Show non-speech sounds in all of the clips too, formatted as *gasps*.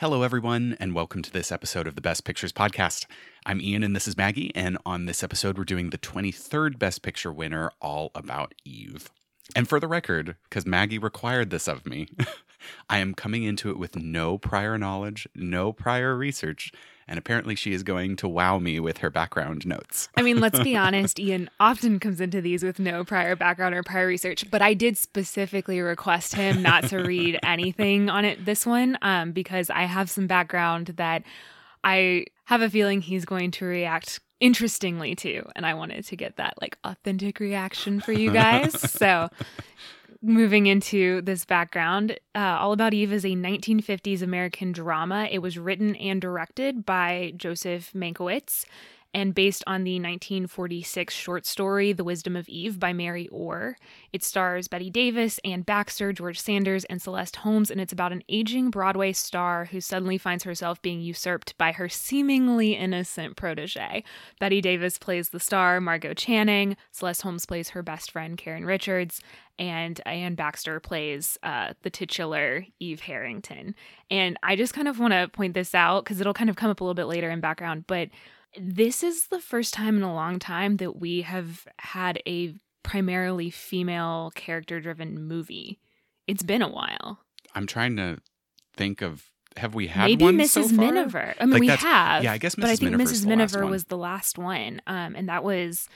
Hello, everyone, and welcome to this episode of the Best Pictures Podcast. I'm Ian, and this is Maggie, and on this episode, we're doing the 23rd Best Picture winner, All About Eve. And for the record, because Maggie required this of me, *laughs* I am coming into it with no prior knowledge, no prior research, and apparently she is going to wow me with her background notes. I mean, let's be *laughs* honest, Ian often comes into these with no prior background or prior research, but I did specifically request him not to read *laughs* anything on it this one um, because I have some background that I have a feeling he's going to react interestingly to and I wanted to get that like authentic reaction for you guys. *laughs* so moving into this background, uh, All About Eve is a 1950s American drama. It was written and directed by Joseph Mankiewicz and based on the 1946 short story The Wisdom of Eve by Mary Orr. It stars Bette Davis, Anne Baxter, George Sanders, and Celeste Holmes, and it's about an aging Broadway star who suddenly finds herself being usurped by her seemingly innocent protege. Bette Davis plays the star, Margo Channing, Celeste Holmes plays her best friend, Karen Richards, and Anne Baxter plays uh, the titular Eve Harrington. And I just kind of want to point this out because it'll kind of come up a little bit later in background, but this is the first time in a long time that we have had a primarily female character driven movie. It's been a while. I'm trying to think of have we had maybe Mrs. so? Miniver? I mean, Like we have. yeah, I guess But I think Miniver's Mrs. Miniver was the last one, um, and that was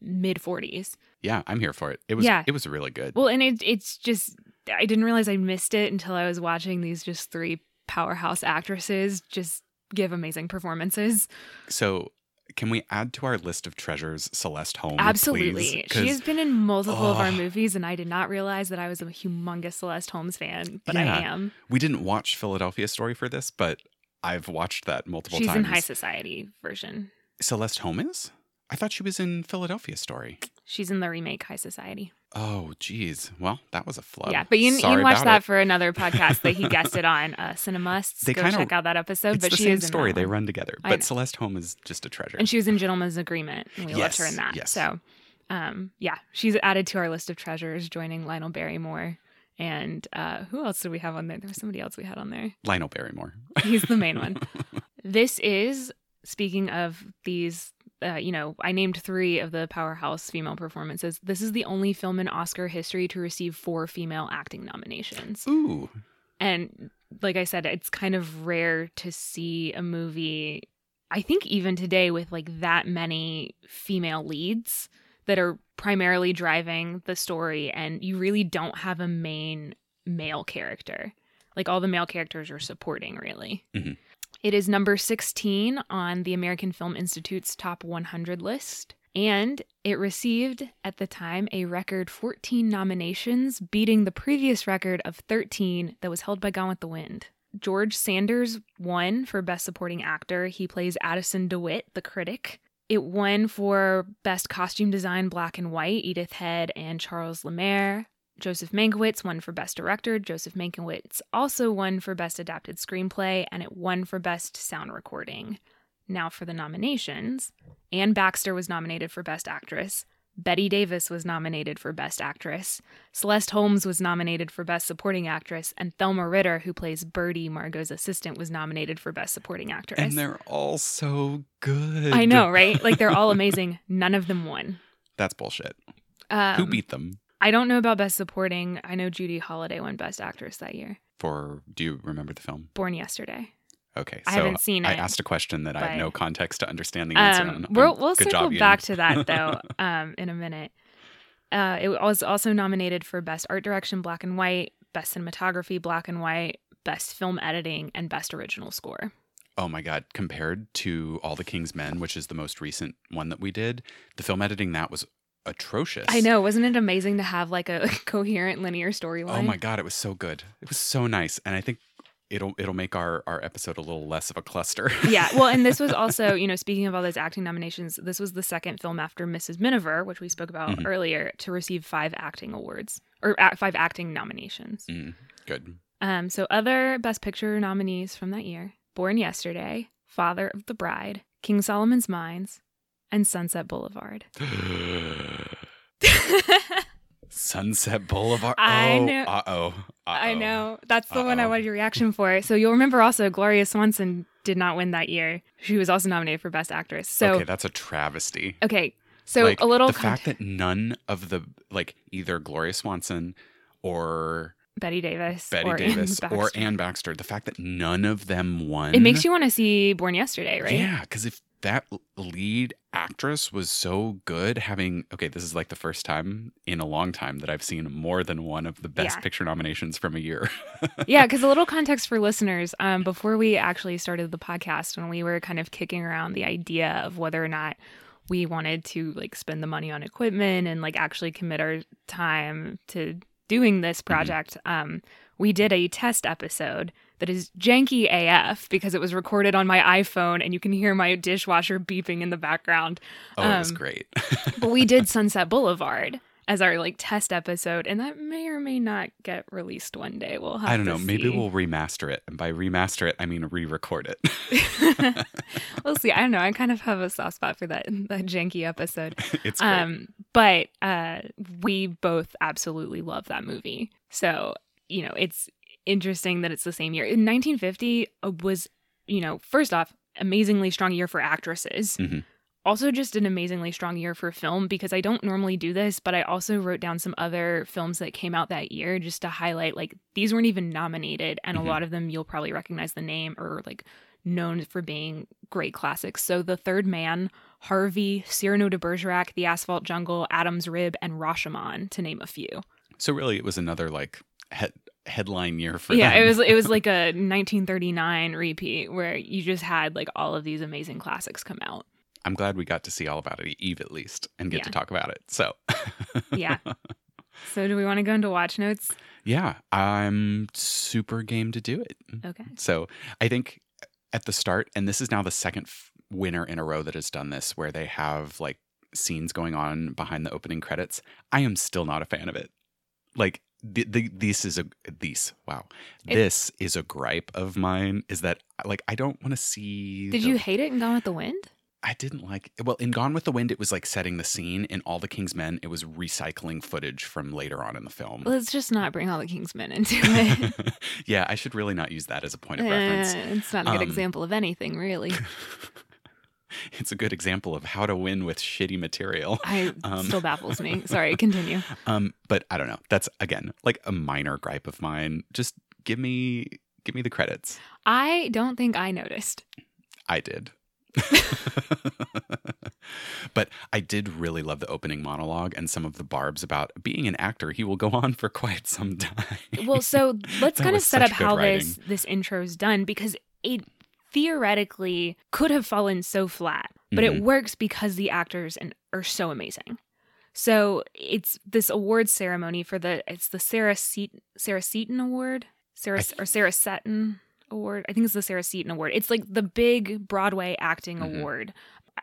mid 40s. Yeah, I'm here for it. It was Yeah. it was really good. Well, and it, it's just I didn't realize I missed it until I was watching these just three powerhouse actresses just give amazing performances. So, can we add to our list of treasures Celeste Holmes? Absolutely. She has been in multiple of our movies, and I did not realize that I was a humongous Celeste Holmes fan, but Yeah. I am. we didn't watch Philadelphia Story for this, but I've watched that multiple She's times. in High Society version. Celeste Holmes? I thought she was in Philadelphia Story. She's in the remake High Society. Oh, geez. Well, that was a flub. yeah, but you, you can watch that it. for another *laughs* podcast that he guested on, uh, Cinemusts. They Go kinda- check out that episode. It's but the she same is story. They run together. But. Celeste Holmes is just a treasure. and she was in Gentleman's Agreement, and we loved her in that. yes. So, um, yeah, she's added to our list of treasures, joining Lionel Barrymore. And uh, who else did we have on there? There was somebody else we had on there. Lionel Barrymore. He's the main one. *laughs* This is speaking of these. Uh, you know, I named three of the powerhouse female performances. This is the only film in Oscar history to receive four female acting nominations. Ooh. And like I said, it's kind of rare to see a movie, I think even today, with like that many female leads that are primarily driving the story, and you really don't have a main male character. Like all the male characters are supporting, really. Mhm. It is number 16 on the American Film Institute's top 100 list. And it received at the time a record 14 nominations, beating the previous record of 13 that was held by Gone with the Wind. George Sanders won for Best Supporting Actor. He plays Addison DeWitt, the critic. It won for Best Costume Design Black and White, Edith Head and Charles Lemaire. Joseph Mankiewicz won for Best Director. Joseph Mankiewicz also won for Best Adapted Screenplay, and it won for Best Sound Recording. Now for the nominations. Anne Baxter was nominated for Best Actress. Bette Davis was nominated for Best Actress. Celeste Holmes was nominated for Best Supporting Actress. And Thelma Ritter, who plays Birdie, Margot's assistant, was nominated for Best Supporting Actress. And they're all so good. I know, right? Like they're all amazing. None of them won. *laughs* That's bullshit. Um, Who beat them? I don't know about Best Supporting. I know Judy Holliday won Best Actress that year. For do you remember the film? Born Yesterday. Okay, I haven't seen it. I asked a question that I have no context to understand the answer. Um, on. we'll Um, we'll circle back to that though *laughs* um, in a minute. Uh, it was also nominated for Best Art Direction, Black and White, Best Cinematography, Black and White, Best Film Editing, and Best Original Score. Oh my god! Compared to All the King's Men, which is the most recent one that we did, the film editing that was atrocious. I know, wasn't it amazing to have like a *laughs* coherent linear storyline? Oh my god, it was so good. It was so nice, and I think it'll it'll make our our episode a little less of a cluster. *laughs* yeah, well, and this was also, you know, speaking of all those acting nominations, this was the second film after Mrs. Miniver, which we spoke about Mhm. earlier, to receive five acting awards or five acting nominations. Mm, good. Um, so other Best Picture nominees from that year: Born Yesterday, Father of the Bride, King Solomon's Mines, and Sunset Boulevard. *gasps* Sunset Boulevard. I oh, know- Uh oh. I know. That's the one I Uh-oh. wanted your reaction for. So you'll remember also Gloria Swanson did not win that year. She was also nominated for Best Actress. So okay, that's a travesty. Okay, so like, a little the fact that none of the like either Gloria Swanson or Bette Davis Betty or Davis Anne or. Anne Baxter, the fact that none of them won, It makes you want to see Born Yesterday, right? Yeah, because if that lead actress was so good, having okay, this is like the first time in a long time that I've seen more than one of the best Yeah. picture nominations from a year. *laughs* yeah, because a little context for listeners. Um, before we actually started the podcast, when we were kind of kicking around the idea of whether or not we wanted to like spend the money on equipment and like actually commit our time to doing this project, um, we did a test episode that is janky AF because it was recorded on my iPhone and you can hear my dishwasher beeping in the background. oh, it was Um, great. *laughs* But we did Sunset Boulevard as our like test episode, and that may or may not get released one day. We'll have I don't know. Maybe we'll remaster it, and by remaster it, I mean re-record it. *laughs* *laughs* we'll see. I don't know. I kind of have a soft spot for that that janky episode. it's great. Um, but uh, we both absolutely love that movie. So you know, it's interesting that it's the same year. In 1950 uh, was, you know, first off, amazingly strong year for actresses. Mhm. Also, just an amazingly strong year for film because I don't normally do this, but I also wrote down some other films that came out that year just to highlight like these weren't even nominated, and Mhm. a lot of them you'll probably recognize the name or like known for being great classics. So, The Third Man, Harvey, Cyrano de Bergerac, The Asphalt Jungle, Adam's Rib, and Rashomon, to name a few. so really, it was another like headline year for yeah, them. it was it was *laughs* like a 1939 repeat where you just had like all of these amazing classics come out. I'm glad we got to see all about it, Eve at least, and get Yeah. to talk about it. So *laughs* Yeah. so, do we want to go into watch notes? yeah, I'm super game to do it. Okay. So I think at the start, and this is now the second f- winner in a row that has done this, where they have like scenes going on behind the opening credits. I am still not a fan of it. Like the, the, this is a these wow, It- this is a gripe of mine. Is that like I don't want to see. Did the- you hate it in Gone with the Wind? I didn't like. Well, in Gone with the Wind, it was like setting the scene. In All the King's Men, it was recycling footage from later on in the film. Let's just not bring all the king's men into it. *laughs* yeah, I should really not use that as a point of reference. Eh, it's not a good Um, example of anything, really. *laughs* *laughs* it's a good example of how to win with shitty material. *laughs* I Um, still baffles me. *laughs* Sorry, continue. Um, but I don't know. That's again like a minor gripe of mine. Just give me give me the credits. I don't think I noticed. I did. but I did really love the opening monologue and some of the barbs about being an actor. He will go on for quite some time. Well, so let's kind of set up how writing. this this intro is done because it theoretically could have fallen so flat, but Mhm. it works because the actors and are so amazing. So it's this award ceremony for the it's the Sarah Seaton Sarah Seaton Award, Sarah or Sarah Seton Award. I think it's the Sarah Seaton Award. It's like the big Broadway acting Mhm. award.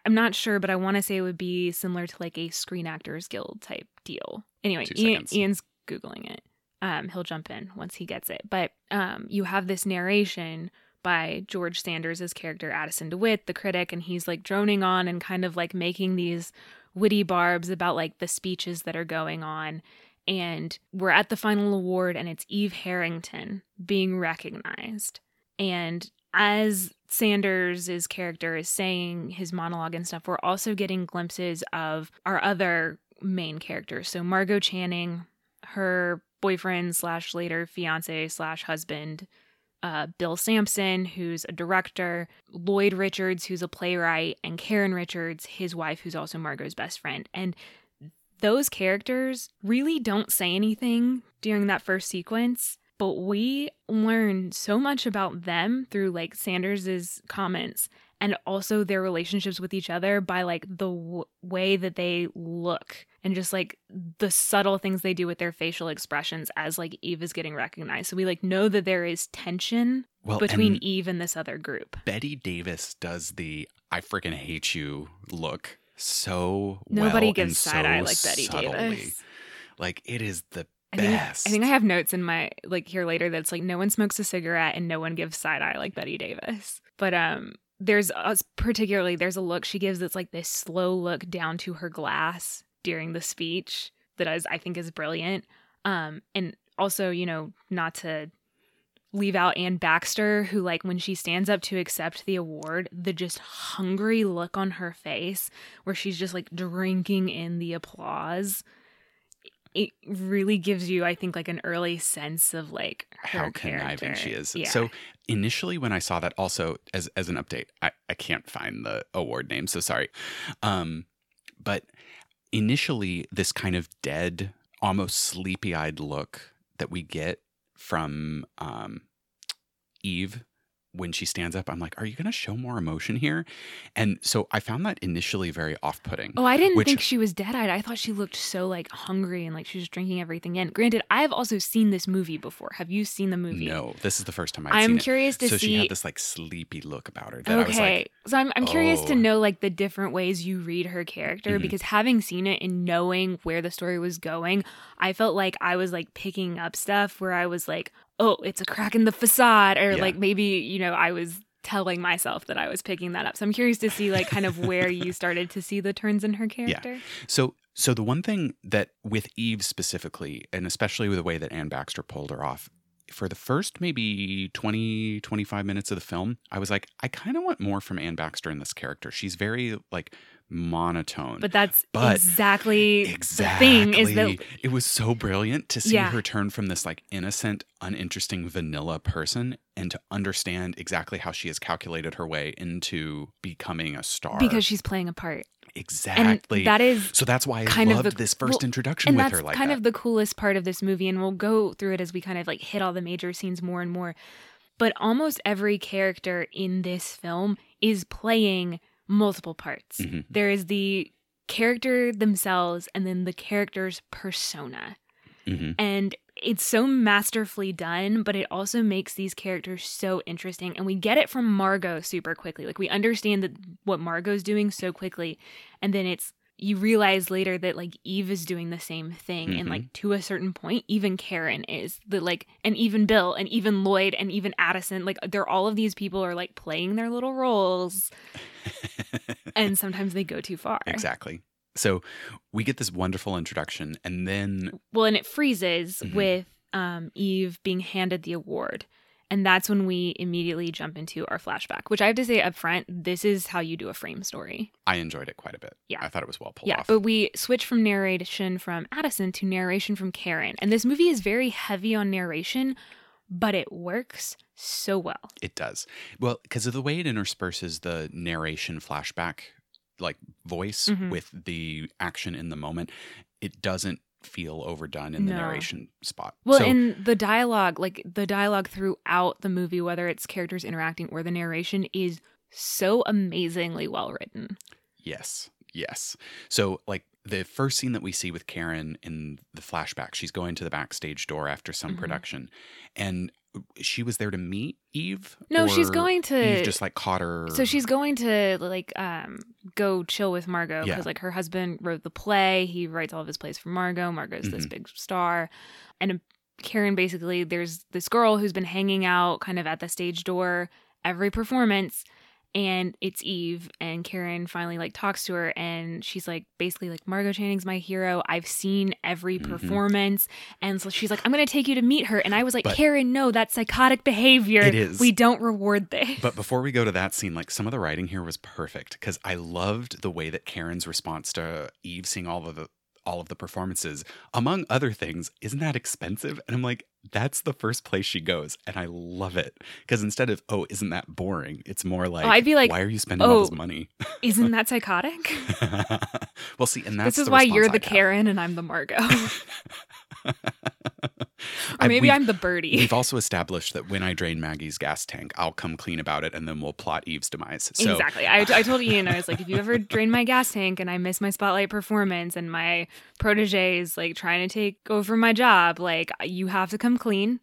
I'm not sure, but I want to say it would be similar to like a Screen Actors Guild type deal. Anyway, Ian. Ian's googling it. Um, he'll jump in once he gets it. But um, you have this narration by George Sanders' character Addison DeWitt, the critic, and he's like droning on and kind of like making these witty barbs about like the speeches that are going on. And we're at the final award, and it's Eve Harrington being recognized. And as Sanders' character is saying his monologue and stuff, we're also getting glimpses of our other main characters. So Margo Channing, her boyfriend slash later fiance slash husband, uh, Bill Sampson, who's a director, Lloyd Richards, who's a playwright, and Karen Richards, his wife, who's also Margot's best friend. And those characters really don't say anything during that first sequence, but we learn so much about them through like Sanders's comments and also their relationships with each other by like the w- way that they look and just like the subtle things they do with their facial expressions as like Eve is getting recognized. So we like know that there is tension Well, between Eve and this other group. Bette Davis does the "I freaking hate you" look so Nobody well gives side eye like Betty subtly. Davis. Like it is the I think, best. I think I have notes in my like here later that's like no one smokes a cigarette and no one gives side eye like Bette Davis. But um there's uh, particularly there's a look she gives that's like this slow look down to her glass during the speech that is I think is brilliant. Um, and also, you know, not to leave out Anne Baxter, who like when she stands up to accept the award, the just hungry look on her face, where she's just like drinking in the applause. It really gives you, I think, like an early sense of like how conniving character. she is. Yeah. So initially when I saw that also as as an update, I, I can't find the award name, so sorry. Um but initially this kind of dead, almost sleepy-eyed look that we get from um Eve when she stands up, I'm like, are you going to show more emotion here? And so I found that initially very off-putting. Oh, I didn't Which- think she was dead eyed. I thought she looked so like hungry and like she was drinking everything in. Granted, I have also seen this movie before. Have you seen the movie? No, this is the first time I've I'm seen it. curious to so see. she had this like sleepy look about her that I was okay, like, so I'm I'm curious to oh. know like the different ways you read her character Mhm. because having seen it and knowing where the story was going, I felt like I was like picking up stuff where I was like, oh, it's a crack in the facade, or Yeah. like maybe you know I was telling myself that I was picking that up. So I'm curious to see like kind of where you *laughs* started to see the turns in her character. Yeah. So, so the one thing that with Eve specifically, and especially with the way that Anne Baxter pulled her off, for the first maybe 20, 25 minutes of the film, I was like, I kind of want more from Anne Baxter in this character. She's very like monotone. But that's But- exactly, exactly. the thing is that it was so brilliant to see Yeah. her turn from this like innocent, uninteresting vanilla person and to understand exactly how she has calculated her way into becoming a star. because she's playing a part. exactly. And that is so that's why I kind of loved the- this first well, introduction and with that's her like kind that. of the coolest part of this movie and we'll go through it as we kind of like hit all the major scenes more and more but almost every character in this film is playing multiple parts Mhm. there is the character themselves and then the character's persona Mhm. and it's so masterfully done, but it also makes these characters so interesting. And we get it from Margot super quickly. Like we understand that what Margot's doing so quickly, and then it's you realize later that like Eve is doing the same thing, and Mhm. like to a certain point, even Karen is that like, and even Bill, and even Lloyd, and even Addison, like they're all of these people are like playing their little roles, *laughs* and sometimes they go too far. exactly. So we get this wonderful introduction, and then Well, and it freezes Mhm. with um, Eve being handed the award. And that's when we immediately jump into our flashback, which I have to say up front, this is how you do a frame story. I enjoyed it quite a bit. Yeah. I thought it was well pulled yeah, off. but we switch from narration from Addison to narration from Karen. And this movie is very heavy on narration, but it works so well. It does. Well, because of the way it intersperses the narration flashback like voice Mhm. with the action in the moment, it doesn't feel overdone in the No. narration spot. Well, so, and the dialogue, like the dialogue throughout the movie, whether it's characters interacting or the narration, is so amazingly well written. yes, yes. So, like the first scene that we see with Karen in the flashback, she's going to the backstage door after some Mhm. production, and she was there to meet Eve. No, she's going to Eve just like caught her. So she's going to like um go chill with Margot Yeah. because like her husband wrote the play. He writes all of his plays for Margot. Margot's this Mhm. big star, and um, Karen basically there's this girl who's been hanging out kind of at the stage door every performance. And it's Eve, and Karen finally like talks to her, and she's like, basically like Margo Channing's my hero. I've seen every Mhm. performance, and so she's like, I'm gonna take you to meet her. And I was like, But- Karen, no, that's psychotic behavior. It is. We don't reward this. But before we go to that scene, like some of the writing here was perfect because I loved the way that Karen's response to Eve seeing all of the all of the performances, among other things, isn't that expensive? And I'm like, that's the first place she goes, and I love it because instead of oh, isn't that boring? It's more oh, like I'd be like, why are you spending all this "Oh, money? Isn't *laughs* that psychotic? well, see, and that's this is why you're response the have. Karen and I'm the Margot. *laughs* *laughs* or maybe we've- I'm the birdie. We've also *laughs* established that when I drain Maggie's gas tank, I'll come clean about it, and then we'll plot Eve's demise. So exactly. I, I told Ian, I was like, if you ever drain my gas tank and I miss my spotlight performance and my protege is like trying to take over my job, like you have to come clean.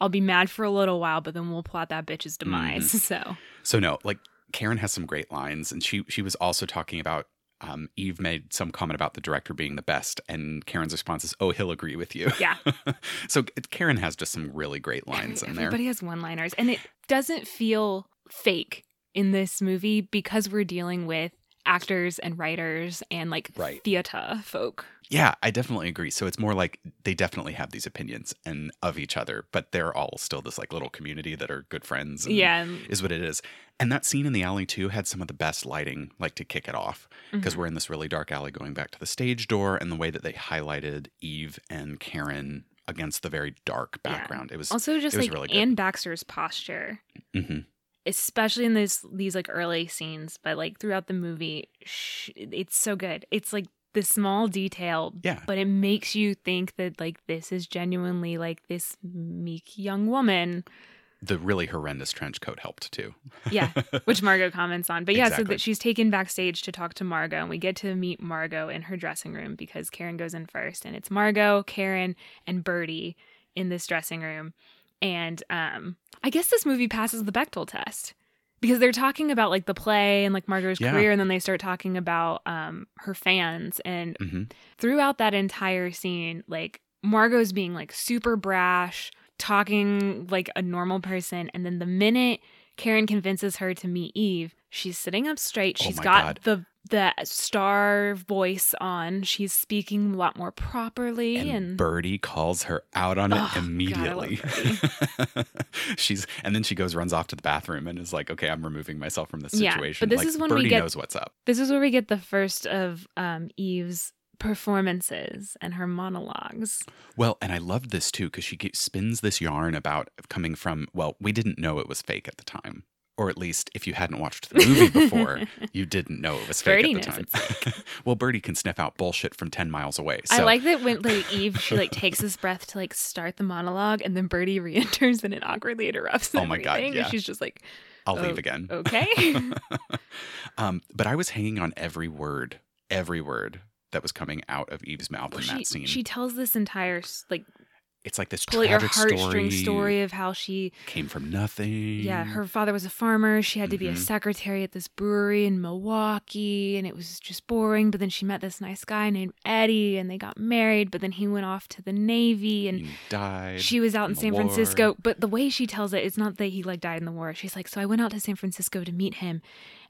I'll be mad for a little while, but then we'll plot that bitch's demise. Mm-hmm. *laughs* So So no, like Karen has some great lines, and she she was also talking about um, Eve made some comment about the director being the best, and Karen's response is, "Oh, he'll agree with you." yeah, *laughs* so Karen has just some really great lines in there. everybody has one-liners, and it doesn't feel fake in this movie because we're dealing with actors and writers and like Right. theater folk. Yeah, I definitely agree. So it's more like they definitely have these opinions and of each other, but they're all still this like little community that are good friends. and Yeah. is what it is. And that scene in the alley too had some of the best lighting, like to kick it off, because Mhm. we're in this really dark alley going back to the stage door, and the way that they highlighted Eve and Karen against the very dark Yeah. background. It was also just like really. Anne Baxter's posture. mhm. Especially in this these like early scenes but like throughout the movie sh- it's so good. It's like the small detail yeah, but it makes you think that like this is genuinely like this meek young woman. The really horrendous trench coat helped too. yeah which *laughs* margot comments on. But yeah so that she's taken backstage to talk to margot and we get to meet margot in her dressing room because karen goes in first and it's margot karen and Birdie in this dressing room and um i guess this movie passes the Bechdel test because they're talking about like the play and like margot's Yeah. career and then they start talking about um her fans and hmm throughout that entire scene, like Margot's being like super brash, talking like a normal person, and then the minute Karen convinces her to meet Eve, she's sitting up straight. Oh She's my got God. the the star voice on. She's speaking a lot more properly And, and, Birdie calls her out on it Oh, God, immediately. *laughs* She's and then she goes runs off to the bathroom and is like, "Okay, I'm removing myself from this situation. Yeah, situation." but this Like, is when we Birdie get- knows what's up. this is where we get the first of um Eve's performances and her monologues. Well, and I loved this too because she spins this yarn about coming from. Well, we didn't know it was fake at the time, or at least if you hadn't watched the movie before, *laughs* you didn't know it was fake Birdie at the time. *laughs* well, Birdie can sniff out bullshit from ten miles away. So I like that when like Eve she like *laughs* takes this breath to like start the monologue and then Birdie re-enters and it awkwardly interrupts. Oh my God, yeah. And she's just like, I'll oh, leave again. okay. um, but I was hanging on every word, every word that was coming out of Eve's mouth Well, in she that scene. she tells this entire like it's like this pull at your heartstring story, story of how she came from nothing. yeah her father was a farmer she had to be a Mhm. secretary at this brewery in milwaukee and it was just boring but then she met this nice guy named eddie and they got married but then he went off to the navy and He died. she was out in in San war. Francisco, but the way she tells it, it's not that he like died in the war. She's like, so I went out to San Francisco to meet him,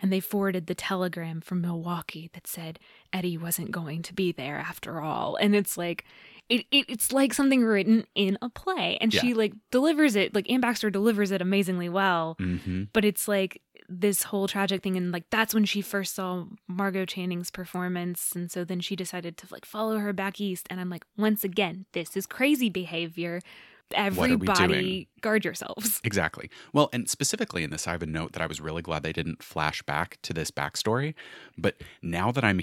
and they forwarded the telegram from Milwaukee that said Eddie wasn't going to be there after all, and it's like. It, it, it's like something written in a play. And she like delivers it like Anne Baxter delivers it amazingly well. Hmm but it's like this whole tragic thing. And like that's when she first saw Margo Channing's performance. And so then she decided to like follow her back east. And I'm like once again this is crazy behavior. Everybody guard yourselves. *laughs* Exactly. Well, and specifically in this, I have a note that I was really glad they didn't flash back to this backstory. But now that I'm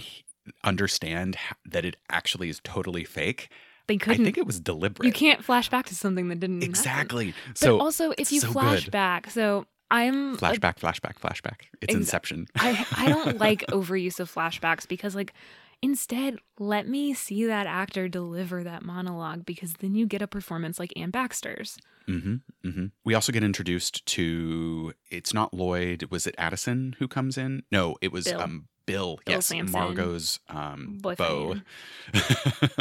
understand that it actually is totally fake, they I couldn't think it was deliberate. you can't flash back to something that didn't happen. exactly. but so also if you so flash good. back so I'm a- flashback, flashback, flashback. It's Exa- Inception. *laughs* I I don't *laughs* like overuse of flashbacks because like instead let me see that actor deliver that monologue because then you get a performance like Anne Baxter's. hmm hmm We also get introduced to. It's not Lloyd. Was it Addison who comes in? No, it was Bill. um Bill. Bill yes, Sampson. Margot's um, beau. *laughs*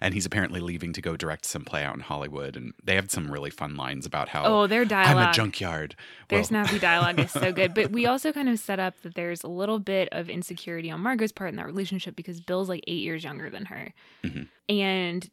And he's apparently leaving to go direct some play out in Hollywood. And they have some really fun lines about how Oh, their dialogue. I'm a junkyard. Their Well, snappy dialogue is so good. But we *laughs* also kind of set up that there's a little bit of insecurity on Margot's part in that relationship because Bill's like eight years younger than her. Mhm. And,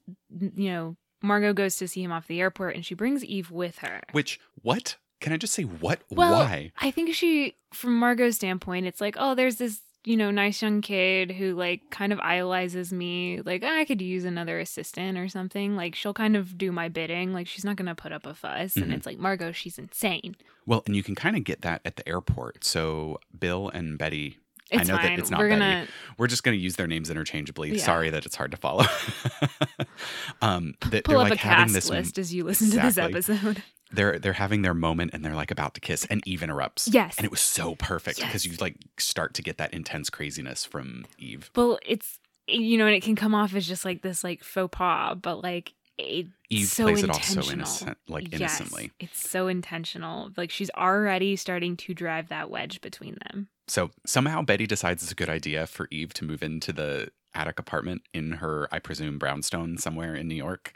you know, Margot goes to see him off the airport and she brings Eve with her. Which what? Can I just say what? Well, Why? I think she, from Margot's standpoint, it's like, oh, there's this, you know, nice young kid who like kind of idolizes me. Like, I could use another assistant or something. Like, she'll kind of do my bidding. Like, she's not going to put up a fuss. And Mhm. it's like, Margot, she's insane. Well, and you can kind of get that at the airport. So Bill and Betty. It's I know fine. that it's not We're Betty. gonna. We're just going to use their names interchangeably. Yeah. Sorry that it's hard to follow. *laughs* um, that pull they're up like a having cast this. list as you listen to this episode. They're they're having their moment and they're like about to kiss, and Eve interrupts. Yes. and it was so perfect because Yes. you like start to get that intense craziness from Eve. Well, it's you know, and it can come off as just like this like faux pas, but like it's Eve so plays it off so innocent, like Yes, innocently. it's so intentional. Like she's already starting to drive that wedge between them. So somehow Betty decides it's a good idea for Eve to move into the attic apartment in her, I presume, brownstone somewhere in New York.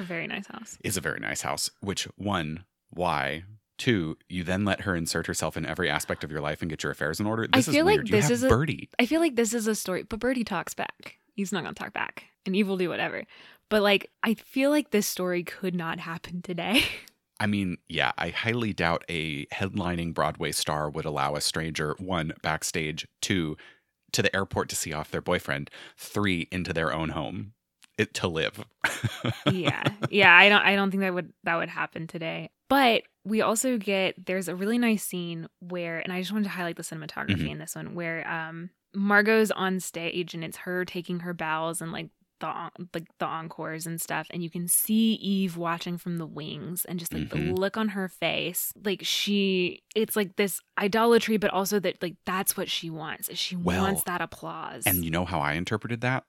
Her very nice house. Is a very nice house. Which one? Why? Two, you then let her insert herself in every aspect of your life and get your affairs in order. This feel is like weird. this is a- Birdie. I feel like this is a story, but Birdie talks back. He's not gonna talk back, and Eve will do whatever. But like, I feel like this story could not happen today. *laughs* I mean, yeah, I highly doubt a headlining Broadway star would allow a stranger, one, backstage, two, to the airport to see off their boyfriend, three, into their own home it, to live. *laughs* yeah, yeah. I don't. I don't think that would that would happen today. But we also get there's a really nice scene where, and I just wanted to highlight the cinematography Mhm. in this one, where um Margot's on stage and it's her taking her bows and like the like the encores and stuff, and you can see Eve watching from the wings and just like the Mhm. look on her face, like she, it's like this idolatry, but also that like that's what she wants. is She Well, wants that applause. And you know how I interpreted that?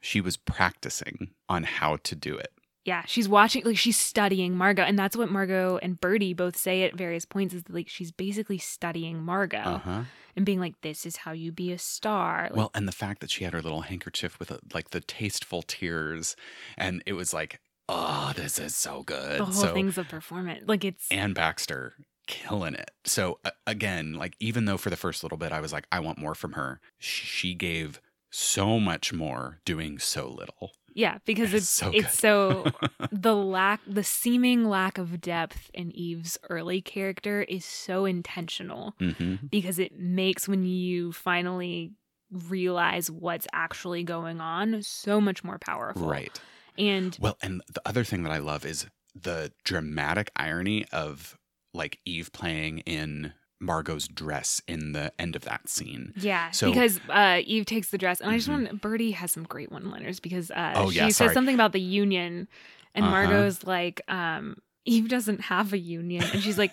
She was practicing on how to do it. Yeah, she's watching, like she's studying Margot, and that's what Margot and Birdie both say at various points. Is that, like she's basically studying Margot Uh huh. and being like, "This is how you be a star." Like, Well, and the fact that she had her little handkerchief with a, like the tasteful tears, and it was like, oh, this is so good. the whole so, thing's a performance. Like it's Anne Baxter killing it. So uh, again, like even though for the first little bit I was like, I want more from her, she gave so much more doing so little. yeah, because It's it's so it's so *laughs* the lack, the seeming lack of depth in Eve's early character is so intentional hmm because it makes when you finally realize what's actually going on so much more powerful. Right. And Well, and the other thing that I love is the dramatic irony of like Eve playing in Margot's dress in the end of that scene. Yeah, So- because uh, Eve takes the dress, and I just Mhm. want Birdie has some great one-liners because uh, Oh, she yeah, says something about the union, and Uh-huh. Margot's like, um, Eve doesn't have a union, and she's like,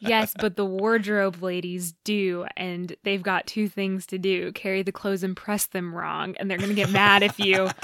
yes, but the wardrobe ladies do, and they've got two things to do: carry the clothes and press them wrong, and they're gonna get mad if you *laughs*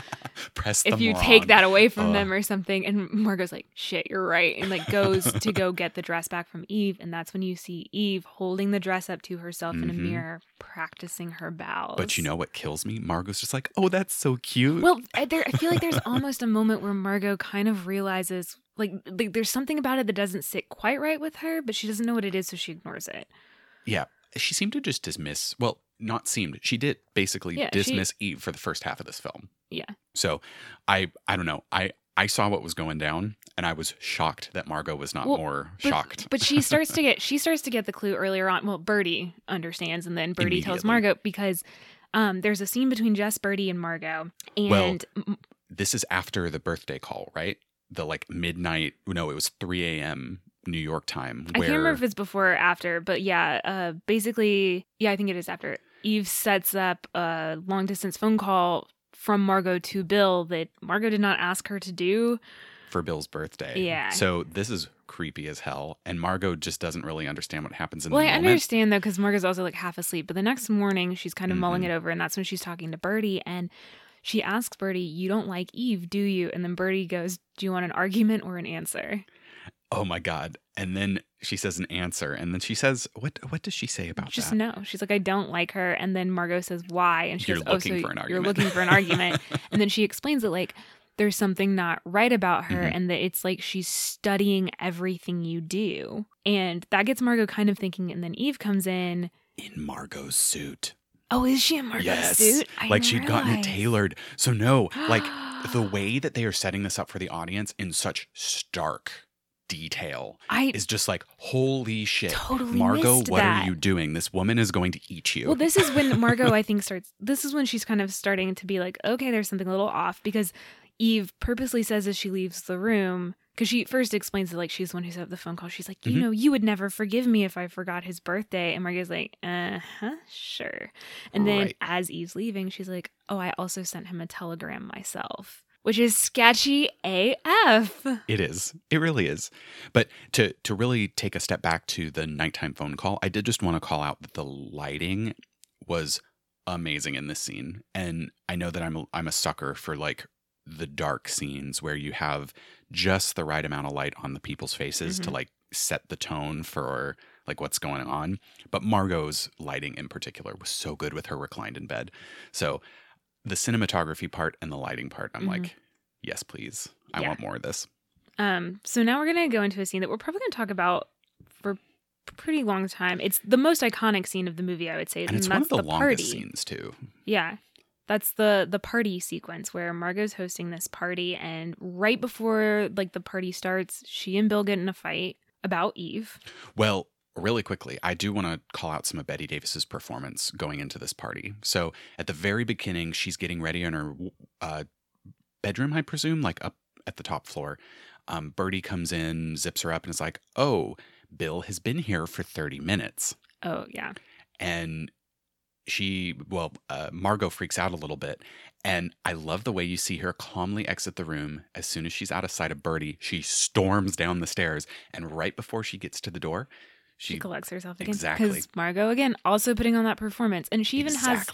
Press if you wrong. take that away from them or something. And Margot's like, shit, you're right. And like goes to go *laughs* get the dress back from Eve. And that's when you see Eve holding the dress up to herself in a Mhm. mirror, practicing her bows. But you know what kills me? Margot's just like, oh, that's so cute. Well, there, I feel like there's almost a moment where Margot kind of realizes, like, like, there's something about it that doesn't sit quite right with her, but she doesn't know what it is, so she ignores it. yeah, she seemed to just dismiss. Well, not seemed. She did basically Yeah, she- dismiss Eve for the first half of this film. Yeah. So I, I don't know. I, I saw what was going down, and I was shocked that Margot was not Well, more But, shocked. but she starts to *laughs* get she starts to get the clue earlier on. Well, Birdie understands, and then Birdie tells Margot because um, there's a scene between Jess, Birdie, and Margot, and Well, this is after the birthday call, right? The like midnight. No, it was 3 a.m. New York time. I Where can't remember if it's before or after, but yeah, uh, basically, yeah, I think it is after. Eve sets up a long distance phone call from Margot to Bill that Margot did not ask her to do. for Bill's birthday. Yeah. So this is creepy as hell, and Margot just doesn't really understand what happens in Well, the I moment. Well, I understand though, because Margot's also like half asleep. But the next morning, she's kind of mulling Mhm. it over, and that's when she's talking to Birdie, and she asks Birdie, "You don't like Eve, do you?" And then Birdie goes, "Do you want an argument or an answer?" Oh my god! And then she says an answer, and then she says, "What? What does she say about Just that?" no. She's like, "I don't like her," and then Margot says, "Why?" And she You're goes, "Oh, looking so for an argument. you're looking for an *laughs* argument." And then she explains that like there's something not right about her Mhm. and that it's like she's studying everything you do. And that gets Margot kind of thinking and then Eve comes in. in Margot's suit. Oh, is she in Margot's yes, suit? I like she'd gotten it tailored. So no, like *gasps* the way that they are setting this up for the audience in such stark detail I is just like holy shit. Totally Margot, what that. are you doing? This woman is going to eat you. Well, this is when Margot, I *laughs* think, starts. This is when she's kind of starting to be like, okay, there's something a little off because Eve purposely says as she leaves the room, because she first explains that like she's the one who set up the phone call. She's like, you Mhm. know, you would never forgive me if I forgot his birthday. And Margot's like, uh huh, sure. And then Right. as Eve's leaving, she's like, oh, I also sent him a telegram myself, which is sketchy AF. It is. It really is. But to to really take a step back to the nighttime phone call, I did just want to call out that the lighting was amazing in this scene. And I know that I'm a, I'm a sucker for like the dark scenes where you have just the right amount of light on the people's faces to Mhm. like set the tone for like what's going on. But Margot's lighting in particular was so good with her reclined in bed. So the cinematography part and the lighting part, I'm Mhm. like, yes, please. I Yeah. want more of this. Um, so now we're gonna go into a scene that we're probably gonna talk about for pretty long time. It's the most iconic scene of the movie, I would say, And it's one of the, longest party. scenes too. Yeah. That's the the party sequence where Margot's hosting this party and right before like the party starts, she and Bill get in a fight about Eve. Well, really quickly, I do want to call out some of Bette Davis's performance going into this party. So at the very beginning, she's getting ready in her uh, bedroom, I presume, like up at the top floor. Um, Birdie comes in, zips her up, and is like, "Oh, Bill has been here for thirty minutes." Oh, yeah. and she well uh, margot freaks out a little bit and i love the way you see her calmly exit the room as soon as she's out of sight of birdie she storms down the stairs and right before she gets to the door She, she, collects herself again. Exactly. Because Margot, again, also putting on that performance. And she even has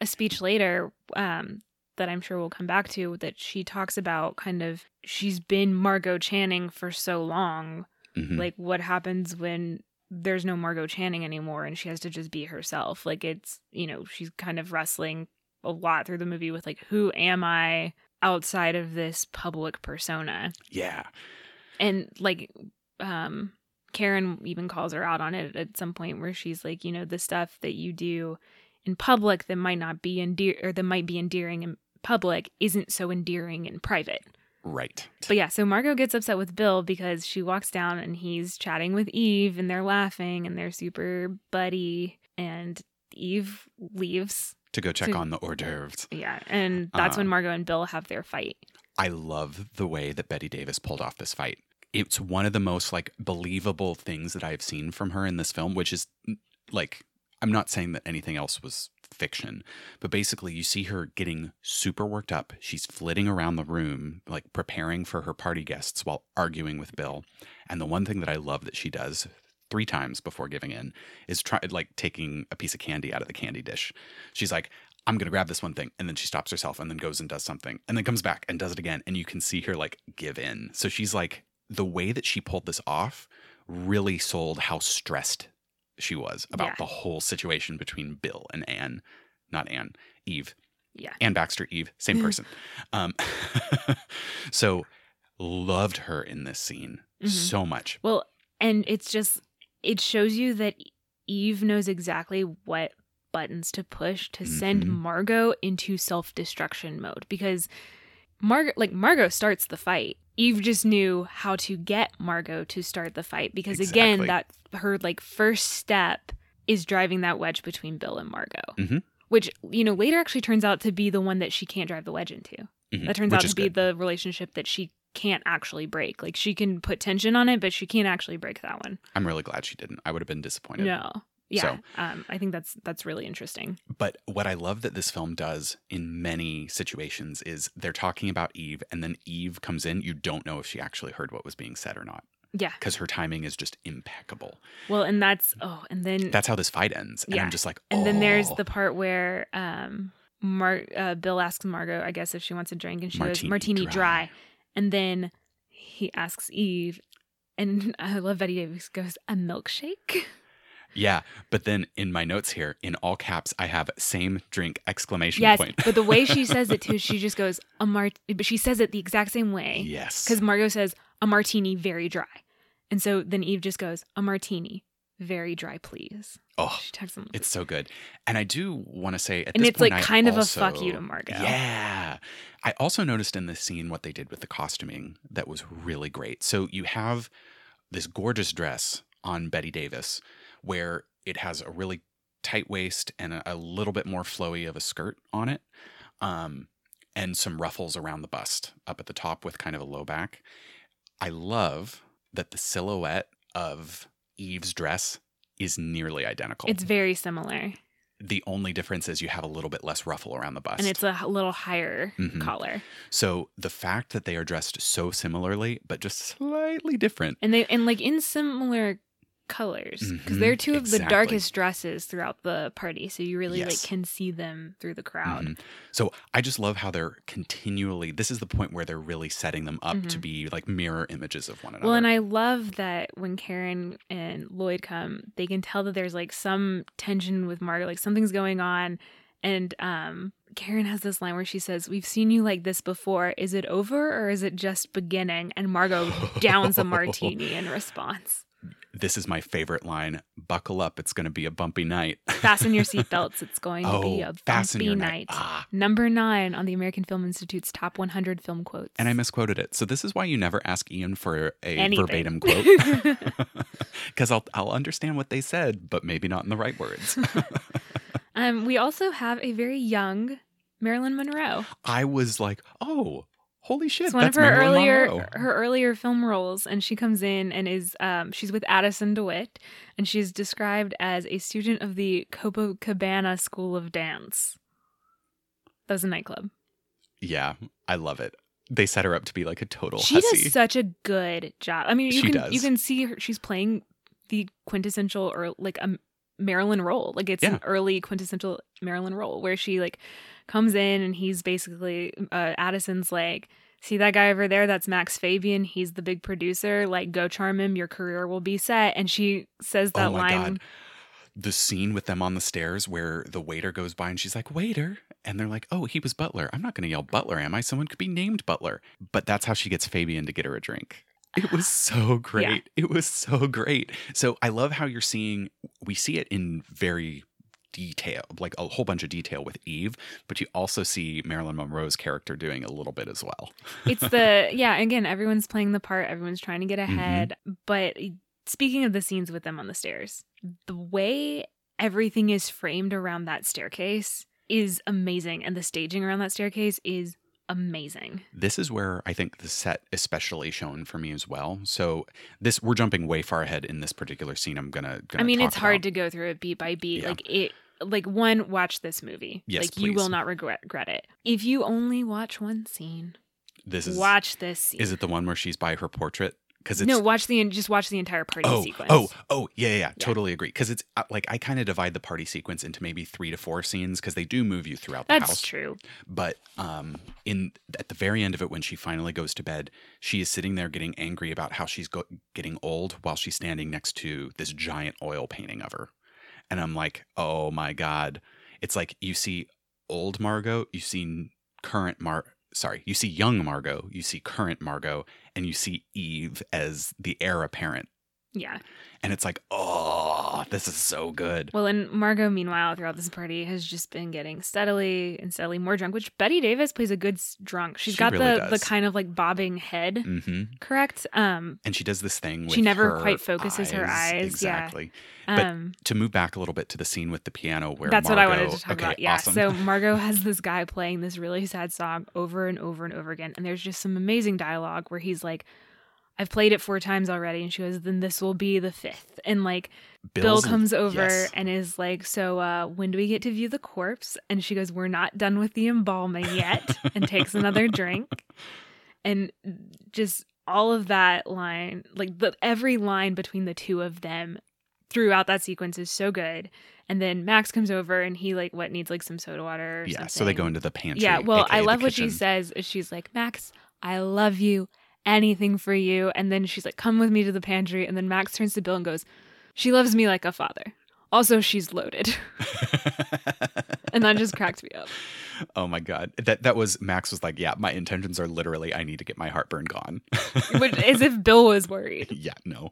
a speech later um, that I'm sure we'll come back to that she talks about kind of she's been Margo Channing for so long. Mhm. Like what happens when there's no Margo Channing anymore and she has to just be herself. Like it's, you know, she's kind of wrestling a lot through the movie with like, who am I outside of this public persona? yeah and like um Karen even calls her out on it at some point where she's like, you know, the stuff that you do in public that might not be endear or that might be endearing in public isn't so endearing in private. Right But yeah, so Margot gets upset with Bill because she walks down and he's chatting with Eve and they're laughing and they're super buddy and Eve leaves. to go check to- on the hors d'oeuvres Yeah, and that's Uh. when Margot and Bill have their fight. I love the way that Bette Davis pulled off this fight. It's one of the most like believable things that I've seen from her in this film, which is like I'm not saying that anything else was fiction, but basically you see her getting super worked up. She's flitting around the room like preparing for her party guests while arguing with Bill. And the one thing that I love that she does three times before giving in is try like taking a piece of candy out of the candy dish. She's like, I'm gonna grab this one thing, and then she stops herself and then goes and does something, and then comes back and does it again, and you can see her like give in. So she's like, the way that she pulled this off really sold how stressed she was about Yeah. the whole situation between Bill and Anne, not Anne, Eve. Yeah. Anne Baxter, Eve, same person. um, *laughs* so loved her in this scene Mhm. so much. Well, and it's just it shows you that Eve knows exactly what buttons to push to send Mhm. Margot into self-destruction mode because Margot like Margot starts the fight. Eve just knew how to get Margot to start the fight because again that her like first step is driving that wedge between Bill and Margot. Mhm. Which, you know, later actually turns out to be the one that she can't drive the wedge into. Mhm. That turns Which out to be good. the relationship that she can't actually break. Like she can put tension on it, but she can't actually break that one. I'm really glad she didn't. I would have been disappointed. No. Yeah. So- um, I think that's that's really interesting. But what I love that this film does in many situations is they're talking about Eve, and then Eve comes in. You don't know if she actually heard what was being said or not Yeah. because her timing is just impeccable. Well, and that's oh, and then That's how this fight ends. And Yeah. I'm just like, and then there's "Oh." the part where um Mar- uh, Bill asks Margot, I guess, if she wants a drink, and she goes Martini martini dry." dry. and then he asks Eve, and *laughs* I love Bette Davis goes a milkshake. *laughs* Yeah, but then in my notes here, in all caps, I have same drink exclamation yes, point. but the way she says it too, *laughs* she just goes a mart, but she says it the exact same way. yes. Because Margot says a martini very dry. And so then Eve just goes, a martini very dry, please. oh, She texts him. it's so good. And I do want to say at and it's point, like I kind of also- a fuck you to Margot. Yeah. I also noticed in this scene what they did with the costuming that was really great. So you have this gorgeous dress on Bette Davis where it has a really tight waist and a, a little bit more flowy of a skirt on it. Um, and some ruffles around the bust up at the top with kind of a low back. I love that the silhouette of Eve's dress is nearly identical. It's very similar. the only difference is you have a little bit less ruffle around the bust. And it's a little higher Mhm. collar. So the fact that they are dressed so similarly, but just slightly different. And they and like in similar colors because Mhm, they're two of the darkest dresses throughout the party so you really Yes. like can see them through the crowd Mhm. So I just love how they're continually. This is the point where they're really setting them up to Mhm. be like mirror images of one another. well and i love that when karen and lloyd come they can tell that there's like some tension with margaret like something's going on and um karen has this line where she says we've seen you like this before is it over or is it just beginning and margot downs a *laughs* martini in response this is my favorite line. Buckle up, it's going to be a bumpy night. *laughs* Fasten your seatbelts. It's going to be Oh, a bumpy night. night. Ah. Number nine on the American Film Institute's top 100 film quotes. And I misquoted it. So this is why you never ask Ian for a Anything. verbatim *laughs* quote. *laughs* Because I'll, I'll understand what they said, but maybe not in the right words. um, we also have a very young Marilyn Monroe. I was like, oh, holy shit. It's one that's of her Marilyn earlier Monroe. her earlier film roles, and she comes in and is um, she's with Addison DeWitt, and she's described as a student of the Copacabana School of Dance. That was a nightclub. Yeah, I love it. They set her up to be like a total She hussy. does such a good job. I mean, you She can does. you can see her. She's playing the quintessential or like a Marilyn role. Like it's Yeah. an early quintessential Marilyn role where she like comes in and he's basically uh, Addison's like. See that guy over there? That's Max Fabian. He's the big producer. Like, go charm him. Your career will be set. And she says that oh my line. god. The scene with them on the stairs where the waiter goes by and she's like, waiter. And they're like, oh, he was Butler. I'm not going to yell Butler, am I? Someone could be named Butler. But that's how she gets Fabian to get her a drink. It was so *laughs* great. It was so great. So I love how you're seeing, we see it in very detail, like a whole bunch of detail with Eve, but you also see Marilyn Monroe's character doing a little bit as well. it's the *laughs* yeah again everyone's playing the part everyone's trying to get Mm-hmm. ahead but speaking of the scenes with them on the stairs the way everything is framed around that staircase is amazing and the staging around that staircase is amazing This is where I think the set especially shone for me as well. So this we're jumping way far ahead in this particular scene. I'm gonna. gonna i mean it's hard about. to go through it beat by beat Yeah. like it like one watch this movie Yes, like you will not regret, regret it if you only watch one scene This is. watch this scene Is it the one where she's by her portrait? Because it's no watch the just watch the entire party Oh, sequence oh, oh, yeah, yeah, yeah, totally agree. Because it's uh, like I kind of divide the party sequence into maybe three to four scenes because they do move you throughout the house. that's house. true But um, in at the very end of it, when she finally goes to bed, she is sitting there getting angry about how she's go- getting old while she's standing next to this giant oil painting of her, and I'm like, oh my god! It's like you see old Margo, you see current Mar. Sorry, you see young Margo, you see current Margo, and you see Eve as the heir apparent. Yeah And it's like, oh, this is so good. Well, and Margo, meanwhile, throughout this party, has just been getting steadily and steadily more drunk. Which Bette Davis plays a good drunk. She's She got really the the kind of like bobbing head, hmm correct? Um, And she does this thing. She never quite focuses her eyes, yeah. Exactly. But um, to move back a little bit to the scene with the piano, where that's what I wanted to talk okay, about. Yeah. awesome. So *laughs* Margo has this guy playing this really sad song over and over and over again, and there's just some amazing dialogue where he's like. I've played it four times already, and she goes, "Then this will be the fifth. And like Bill comes over yes. and is like, "So, uh, when do we get to view the corpse?" And she goes, "We're not done with the embalming yet," *laughs* and takes another drink. And just all of that line, like the every line between the two of them throughout that sequence is so good. And then Max comes over and he like what needs like some soda water. Yeah. So they go into the pantry. Yeah, well, I love what she says. She's like, Max, I love you. Anything for you. And then she's like, come with me to the pantry. And then Max turns to Bill and goes, She loves me like a father. Also, she's loaded. *laughs* and that just cracked me up. oh my god, that that was Max was like, yeah, my intentions are literally, I need to get my heartburn gone. *laughs* Which as if Bill was worried. *laughs* yeah, no.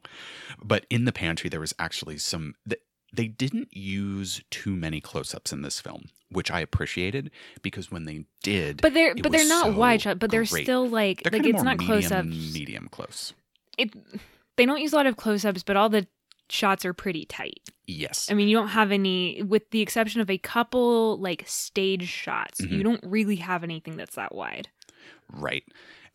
But in the pantry, there was actually some. th- They didn't use too many close-ups in this film, which I appreciated because when they did, But they're but they're not so wide shot, but they're great. still like They're like it's not close ups. Medium close. It they don't use a lot of close ups, but all the shots are pretty tight. Yes. I mean, you don't have any, with the exception of a couple like stage shots, Mhm. you don't really have anything that's that wide. Right.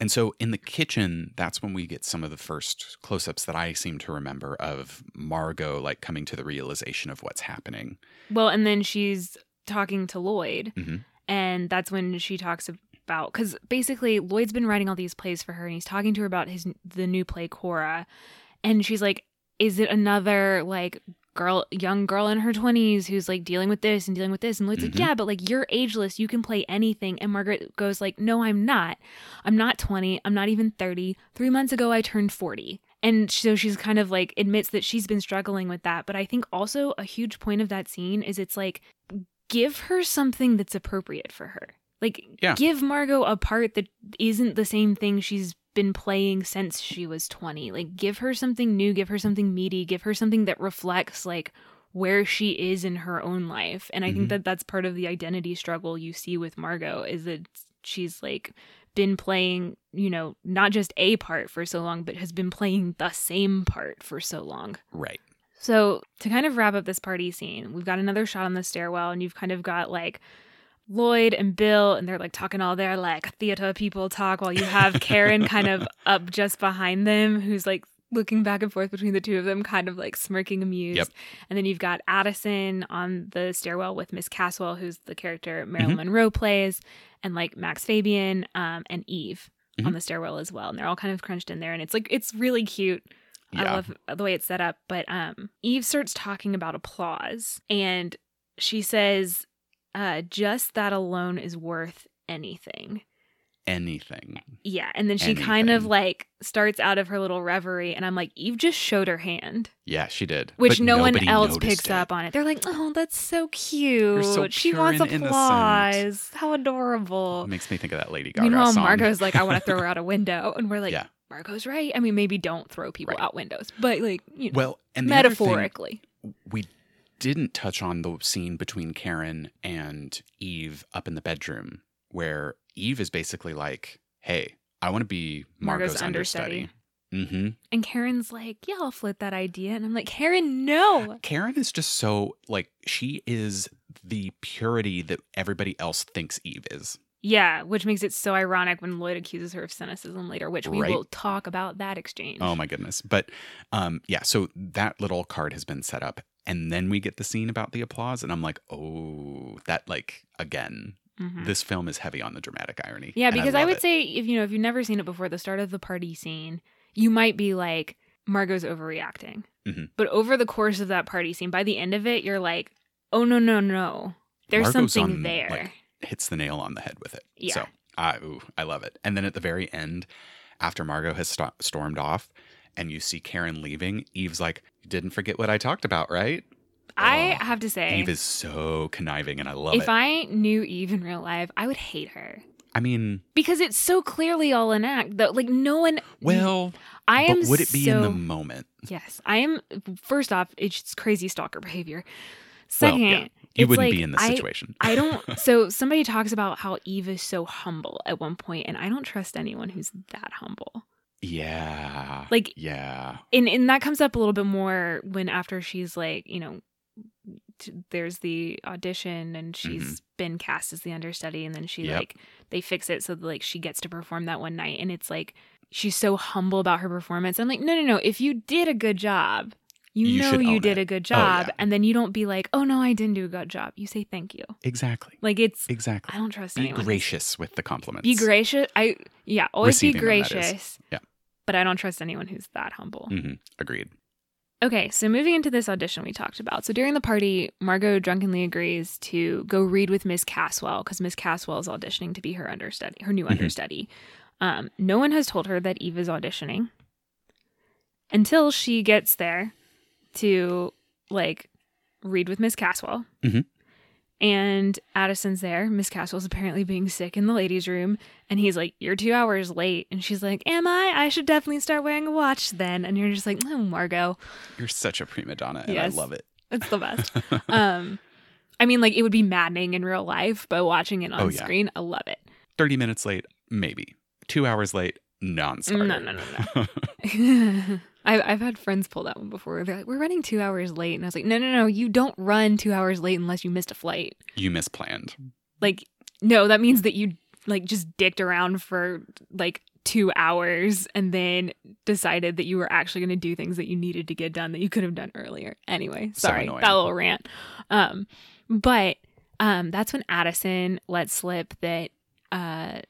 And so in the kitchen, that's when we get some of the first close ups that I seem to remember of Margo like coming to the realization of what's happening. Well, and then she's talking to Lloyd, Mhm. and that's when she talks about because basically Lloyd's been writing all these plays for her, and he's talking to her about his the new play Cora, and she's like, "Is it another like?" girl young girl in her 20s who's like dealing with this and dealing with this and Lloyd's Mhm. like yeah but like you're ageless you can play anything and Margaret goes like no I'm not I'm not 20 I'm not even 30 3 months ago I turned 40 and so she's kind of like admits that she's been struggling with that but I think also a huge point of that scene is it's like give her something that's appropriate for her like Yeah. give Margo a part that isn't the same thing she's been playing since she was 20. Like, give her something new, give her something meaty, give her something that reflects, like, where she is in her own life. And I Mhm. think that that's part of the identity struggle you see with Margo is that she's like been playing, you know, not just a part for so long, but has been playing the same part for so long. Right. So, to kind of wrap up this party scene, we've got another shot on the stairwell, and you've kind of got like Lloyd and Bill, and they're like talking all their like theater people talk, while you have Karen *laughs* kind of up just behind them, who's like looking back and forth between the two of them, kind of like smirking amused. Yep. And then you've got Addison on the stairwell with Miss Caswell, who's the character Marilyn Monroe plays, and like Max Fabian um, and Eve on Mhm. the stairwell as well. And they're all kind of crunched in there, and it's like it's really cute. I love the way it's set up. But um, Eve starts talking about applause, and she says, uh, "Just that alone is worth anything." Anything. Yeah, and then she kind of like starts out of her little reverie, and I'm like, Eve just showed her hand, Yeah, she did. which But no one else picks it. up on it. They're like, "Oh, that's so cute. so she wants and innocent." applause. How adorable." It makes me think of that Lady Gaga Meanwhile, song. Margo's like, "I want to *laughs* throw her out a window," and we're like, Yeah. "Margo's right. I mean, maybe don't throw people Right. out windows, but like, you know, well, and other thing- metaphorically." we didn't touch on the scene between Karen and Eve up in the bedroom where Eve is basically like, "Hey, I want to be Margo's, Margo's understudy." Mm-hmm. And Karen's like, yeah, I'll float that idea. And I'm like, Karen, no. Karen is just so like she is the purity that everybody else thinks Eve is. Yeah, which makes it so ironic when Lloyd accuses her of cynicism later, which we Right. will talk about that exchange. Oh my goodness. But um yeah, so that little card has been set up and then we get the scene about the applause and I'm like, "Oh, that like again, Mhm. this film is heavy on the dramatic irony." Yeah, because I, love would it. say if you know if you've never seen it before, the start of the party scene, you might be like, Margo's overreacting. Mhm. But over the course of that party scene, by the end of it, you're like, oh no, no, no. There's Margo's something on, there. like, hits the nail on the head with it. Yeah. So I ooh, I love it. And then at the very end, after Margo has sto- stormed off, and you see Karen leaving, Eve's like, "You didn't forget what I talked about, right?" I Oh, have to say, Eve is so conniving, and I love if it. If I knew Eve in real life, I would hate her. I mean, Because it's so clearly all an act. Though, like no one. well, I am. would it be in the moment? Yes, I am. First off, it's crazy stalker behavior. Well, Second, yeah. You wouldn't like, be in this situation. I don't. *laughs* So somebody talks about how Eve is so humble at one point, and I don't trust anyone who's that humble. yeah. Like, yeah. and and that comes up a little bit more when after she's like, you know, there's the audition and she's been cast as the understudy, and then she Mm-hmm. Yep. like they fix it so that like she gets to perform that one night, and it's like she's so humble about her performance. I'm like, no, no, no. If you did a good job. You, You know you did it. a good Oh, yeah. job, and then you don't be like, "Oh no, I didn't do a good job." You say thank you. Exactly. Like it's, Exactly. I don't trust Be anyone. gracious with the compliments. Be gracious. I yeah, always be Receiving them, gracious. Yeah. But I don't trust anyone who's that humble. hmm Agreed. Okay, so moving into this audition we talked about. So during the party, Margo drunkenly agrees to go read with Miss Caswell because Miss Caswell is auditioning to be her understudy, her new Mhm. understudy. Um, no one has told her that Eve is auditioning until she gets there to like read with Miss Caswell. Mhm. And Addison's there. Miss Caswell's apparently being sick in the ladies' room. And he's like, You're two hours late. And she's like, Am I? I should definitely start wearing a watch then. And you're just like, Oh, Margo. You're such a prima donna, and Yes. I love it. It's the best. *laughs* um, I mean, like, it would be maddening in real life, but watching it on Oh, yeah. screen, I love it. 30 minutes late, maybe. Two hours late, non starter. No, no, no, *laughs* *laughs* I've, I've had friends pull that one before. They're like, We're running two hours late. And I was like, No, no, no. You don't run two hours late unless you missed a flight. you misplanned. Like, no, that means that you, like, just dicked around for, like, two hours and then decided that you were actually going to do things that you needed to get done that you could have done earlier. Anyway, sorry, annoying. that little rant. Um, but um, that's when Addison let slip that uh,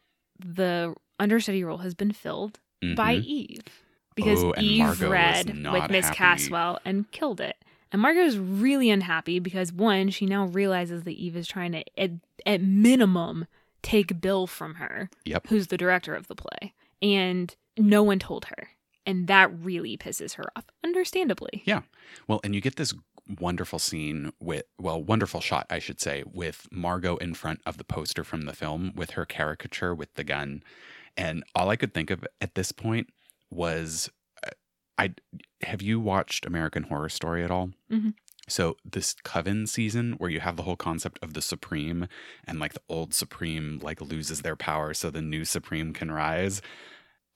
the understudy role has been filled by Mhm. Eve because Oh, Eve Margo was read with Miss. Caswell and killed it. And Margo's really unhappy because one, she now realizes that Eve is trying to, at, at minimum, take Bill from her, Yep. who's the director of the play, and no one told her, and that really pisses her off, understandably. Yeah. Well, and you get this wonderful scene with, well, wonderful shot, I should say, with Margo in front of the poster from the film with her caricature with the gun. And all I could think of at this point was uh, I have you watched American Horror Story at all? Mhm. So this Coven season where you have the whole concept of the Supreme and like the old Supreme like loses their power so the new Supreme can rise.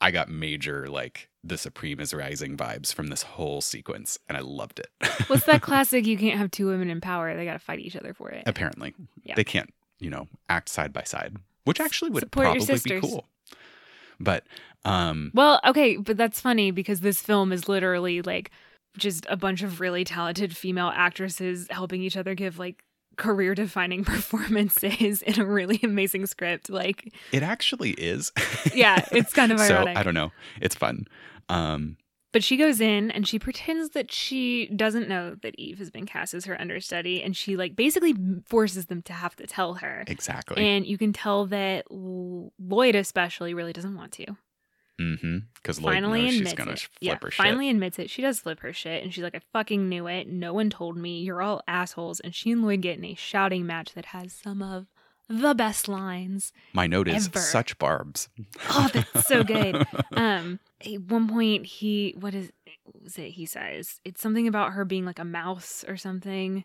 I got major like the Supreme is rising vibes from this whole sequence and I loved it. What's that *laughs* classic? You can't have two women in power. They got to fight each other for it. Apparently. Yeah. They can't, you know, act side by side, which actually would Support probably be cool. But um Well, okay, but that's funny because this film is literally like just a bunch of really talented female actresses helping each other give like career defining *laughs* performances in a really amazing script. Like, it actually is. yeah, it's kind of *laughs* ironic. so. I don't know. It's fun. Um But she goes in and she pretends that she doesn't know that Eve has been cast as her understudy, and she like basically forces them to have to tell her. exactly. And you can tell that Lloyd, especially, really doesn't want to. mm-hmm. Because Lloyd finally knows she's gonna flip yeah, her shit. finally admits it. She does flip her shit, and she's like, "I fucking knew it. No one told me. You're all assholes." And she and Lloyd get in a shouting match that has some of the best lines. My note is ever. such barbs. *laughs* Oh, that's so good. *laughs* um, at one point, he what is what was it? He says it's something about her being like a mouse or something,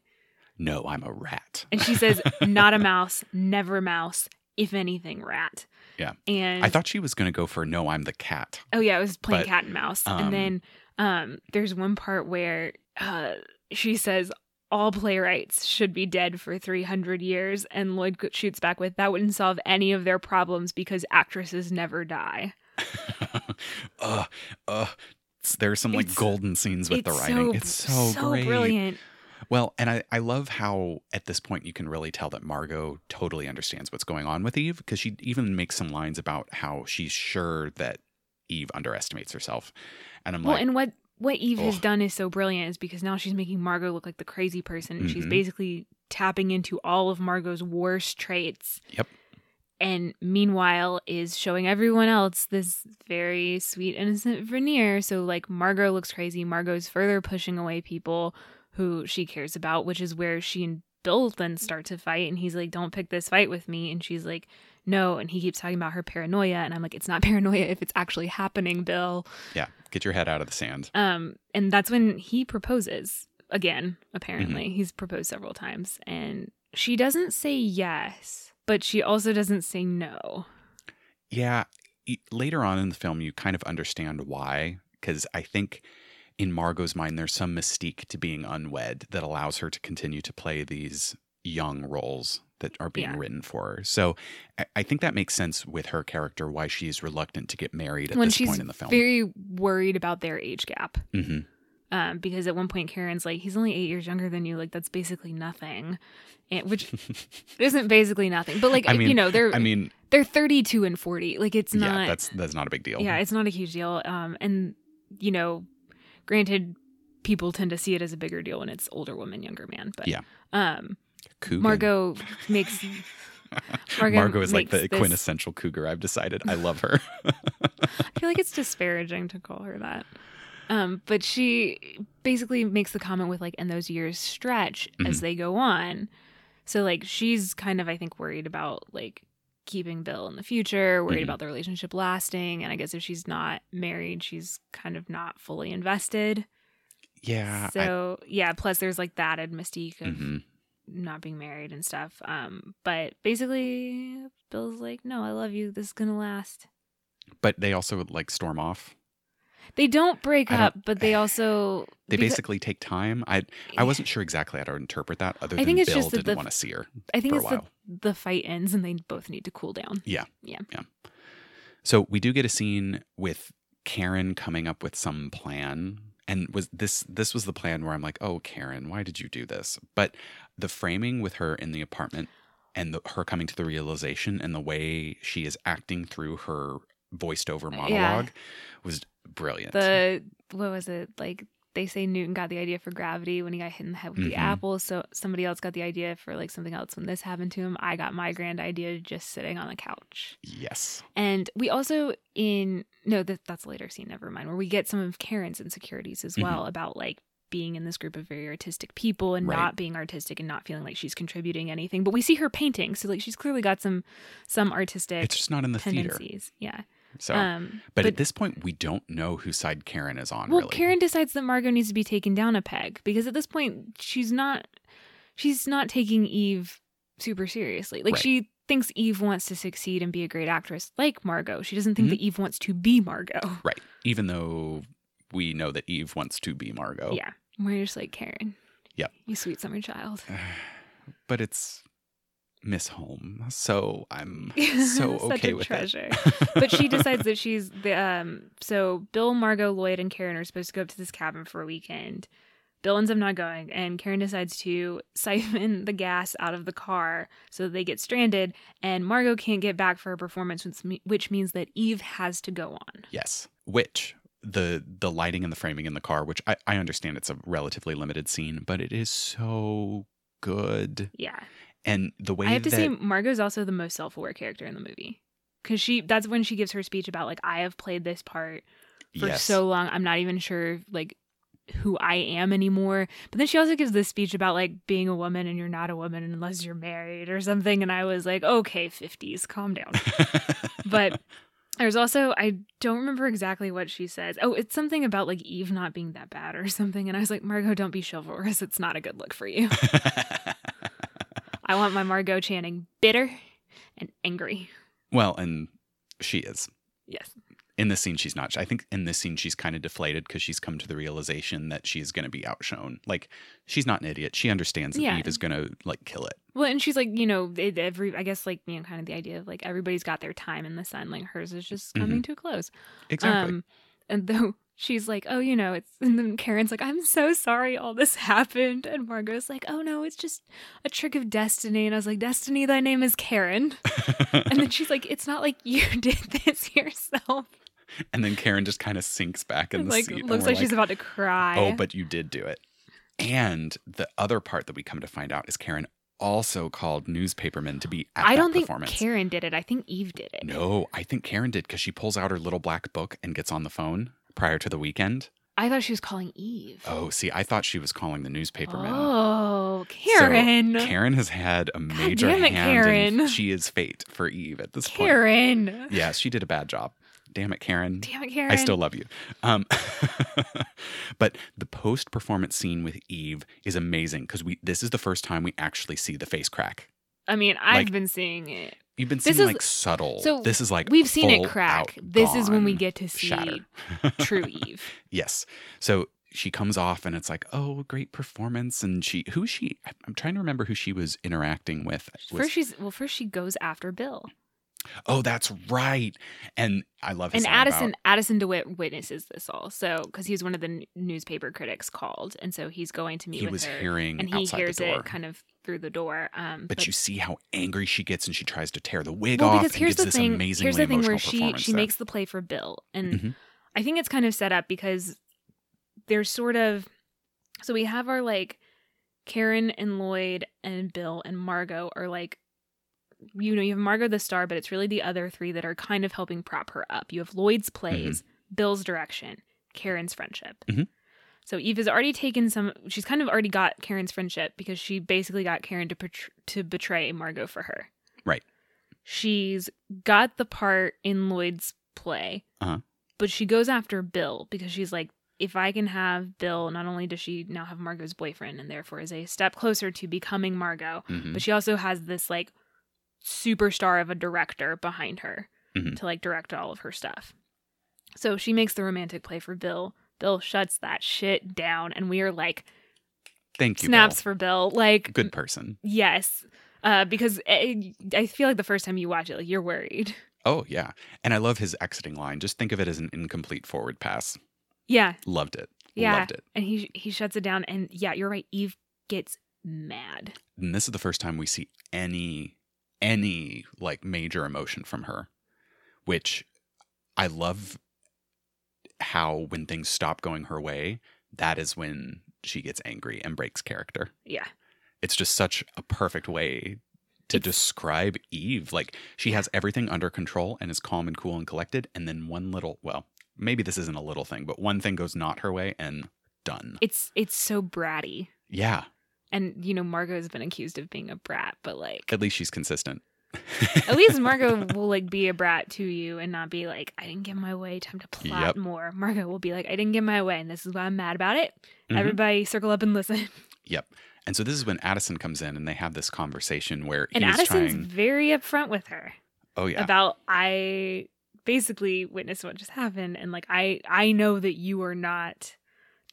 no, I'm a rat. and she says, *laughs* "Not a mouse, never a mouse. If anything, rat." Yeah. and I thought she was gonna go for no, I'm the cat. Oh yeah, it was playing But, cat and mouse. um, and then um there's one part where uh she says all playwrights should be dead for 300 years and Lloyd shoots back with that wouldn't solve any of their problems because actresses never die. *laughs* uh, uh, there's some like It's- golden scenes with the writing. so- it's so, so great. brilliant. Well, and I, I love how at this point you can really tell that Margo totally understands what's going on with Eve because she even makes some lines about how she's sure that Eve underestimates herself. And I'm like Well, like, and what what Eve has done is so brilliant is because now she's making Margo look like the crazy person and she's Mhm. basically tapping into all of Margo's worst traits. Yep. And meanwhile is showing everyone else this very sweet innocent veneer. So like Margo looks crazy. Margo's further pushing away people who she cares about, which is where she and Bill then start to fight and he's like, Don't pick this fight with me and she's like, No, and he keeps talking about her paranoia and I'm like, It's not *laughs* paranoia if it's actually happening, Bill. yeah, get your head out of the sand. Um, and that's when he proposes again. Apparently, Mm-hmm. he's proposed several times, and she doesn't say yes, but she also doesn't say no. Yeah, later on in the film, you kind of understand why because I think in Margo's mind, there's some mystique to being unwed that allows her to continue to play these young roles that are being Yeah. written for her. So I, I think that makes sense with her character, why she's reluctant to get married at when this point in the film. very worried about their age gap. hmm Um, because at one point Karen's like, he's only eight years younger than you. Like that's basically nothing, and, which *laughs* isn't basically nothing. But like I mean- you know, they're I mean, they're thirty two and forty. Like it's not. yeah, that's that's not a big deal. Yeah, it's not a huge deal. Um, and you know, granted, people tend to see it as a bigger deal when it's older woman, younger man. But Yeah. um, Coogan. Margo makes *laughs* Margo, Margo is like the this- quintessential cougar. I've decided. I love her. *laughs* I feel like it's disparaging to call her that. Um, but she basically makes the comment with like, and those years stretch as Mhm. they go on. So like, she's kind of I think worried about like keeping Bill in the future, worried Mhm. about the relationship lasting, and I guess if she's not married, she's kind of not fully invested. yeah. so yeah, plus there's like that added mystique I, of mhm. Not being married and stuff. Um, but basically, Bill's like, "No, I love you. This is gonna last." But they also like storm off. They don't break don't- up, but they also *sighs* They because- basically take time. I I wasn't sure exactly how to interpret that. Other than I think it's Bill just didn't the- want to see her. I think it's while. the fight ends and they both need to cool down. Yeah, yeah, yeah. So we do get a scene with Karen coming up with some plan. And was this this was the plan where I'm like, oh Karen, why did you do this? But the framing with her in the apartment and the, her coming to the realization and the way she is acting through her voiced over Yeah. monologue was brilliant. The what was it like? They say Newton got the idea for gravity when he got hit in the head with Mhm. the apple. So somebody else got the idea for like something else when this happened to him. I got my grand idea just sitting on the couch. yes. And we also in no that that's a later scene. Never mind. Where we get some of Karen's insecurities as well about like being in this group of very artistic people and Right. not being artistic and not feeling like she's contributing anything. But we see her painting, so like she's clearly got some some artistic It's just not in the theater. tendencies. Yeah. So, Um, but, at this point, we don't know whose side Karen is on. well, really, Karen decides that Margo needs to be taken down a peg because at this point she's not she's not taking Eve super seriously. Like Right. she thinks Eve wants to succeed and be a great actress like Margo. She doesn't think Mhm. that Eve wants to be Margo. *laughs* right? Even though we know that Eve wants to be Margo. Yeah. We're just like Karen. Yep. You sweet summer child. *sighs* but it's Miss Holm, so I'm *laughs* so okay with treasure. it. but she decides that she's the um so Bill, Margo, Lloyd, and Karen are supposed to go up to this cabin for a weekend. Bill ends up not going, and Karen decides to siphon *laughs* the gas out of the car so they get stranded, and Margo can't get back for her performance, which, which means that Eve has to go on. Yes. Which the the lighting and the framing in the car, which I, I understand it's a relatively limited scene, but it is so good. Yeah. And the way I have to that say, Margo's also the most self aware character in the movie. Because she that's when she gives her speech about like I have played this part for yes, so long i'm not even sure like who i am anymore. But then she also gives this speech about like being a woman and you're not a woman unless you're married or something and i was like okay 50s calm down. *laughs* But there's also i don't remember exactly what she says. Oh it's something about like eve not being that bad or something and i was like margo don't be chivalrous it's not a good look for you *laughs* i want my margo channing bitter and angry well, and she is. yes In this scene, she's not. I think in this scene, she's kind of deflated because she's come to the realization that she's going to be outshone. Like, she's not an idiot. She understands that Yeah. Eve is going to, like, kill it. Well, and she's like, you know, every I guess like you know, kind of the idea of like everybody's got their time in the sun, like hers is just coming to a close. Exactly. Um, and though she's like, oh, you know, it's *laughs* and then Karen's like, I'm so sorry all this *laughs* happened, and Margo's like, oh no, it's just a trick of destiny, and I was like, Destiny, thy name is Karen, *laughs* and then she's like, it's not like you did this yourself. and then Karen just kind of sinks back in And, the like seat. looks we're like she's about to cry. Oh, but you did do it. And the other part that we come to find out is Karen also called newspapermen to be at I don't think. Karen did it. I think Eve did it. No, I think Karen did because she pulls out her little black book and gets on the phone prior to the weekend. I thought she was calling Eve. Oh, see, I thought she was calling the newspapermen. Oh, So, Karen. Karen has had a major damn it, hand Karen. in she is fate for Eve at this point. Karen. Yeah, she did a bad job. Damn it, Karen. Damn it, Karen. I still love you. Um, *laughs* but the post performance scene with Eve is amazing because we this is the first time we actually see the face crack. I mean, I've like- been seeing it. You've been This seeing is- like subtle. so this is like We've seen it crack. This is when we get to see shatter. *laughs* true *laughs* Eve. yes. So she comes off and it's like, oh, great performance. And she, who she, I'm trying to remember who she was interacting with. Was- First, she's well. First, she goes after Bill, oh, that's right. And I love his and Addison. about- Addison Dewitt witnesses this all. So, because he's one of the newspaper critics called, and so he's going to meet he was her, hearing and he outside hears the door. it kind of through the door. Um, but, you see how angry she gets and she tries to tear the wig well, off because here's the thing. Here's the thing where she she makes the play for Bill, and Mhm. I think it's kind of set up because there's sort of so we have our like Karen and Lloyd and Bill and Margo are like you know you have Margo the star but it's really the other three that are kind of helping prop her up. You have Lloyd's plays, Bill's direction, Karen's friendship. Mhm. So Eve has already taken some she's kind of already got Karen's friendship because she basically got Karen to betr- to betray Margo for her. Right. She's got the part in Lloyd's play. Uh-huh. But she goes after Bill because she's like, if I can have Bill, not only does she now have Margo's boyfriend and therefore is a step closer to becoming Margo, Mhm. but she also has this like superstar of a director behind her Mhm. to like direct all of her stuff. So she makes the romantic play for Bill. Bill shuts that shit down, and we are like Thank you. snaps Bill. for Bill. Like Good person. Yes. Uh, because it, I feel like the first time you watch it, like you're worried. Oh yeah, and I love his exiting line. Just think of it as an incomplete forward pass. Yeah, Loved it. yeah. Loved it. And he he shuts it down, and yeah, you're right. Eve gets mad. And this is the first time we see any any like major emotion from her, which I love how when things stop going her way, that is when she gets angry and breaks character. Yeah, It's just such a perfect way to It's- describe Eve. Like she has everything under control and is calm and cool and collected, and then one little well, maybe this isn't a little thing, but one thing goes not her way and done. it's it's so bratty. Yeah. And you know, Margo has been accused of being a brat, but like, At least she's consistent. *laughs* At least Margo will like be a brat to you and not be like, I didn't get my way, time to plot Yep. more. Margo will be like, I didn't get my way, and this is why I'm mad about it. Mhm. Everybody circle up and listen. Yep. And so this is when Addison comes in and they have this conversation where And Addison's trying. very upfront with her Oh yeah. about I basically witnessed what just happened and like I I know that you are not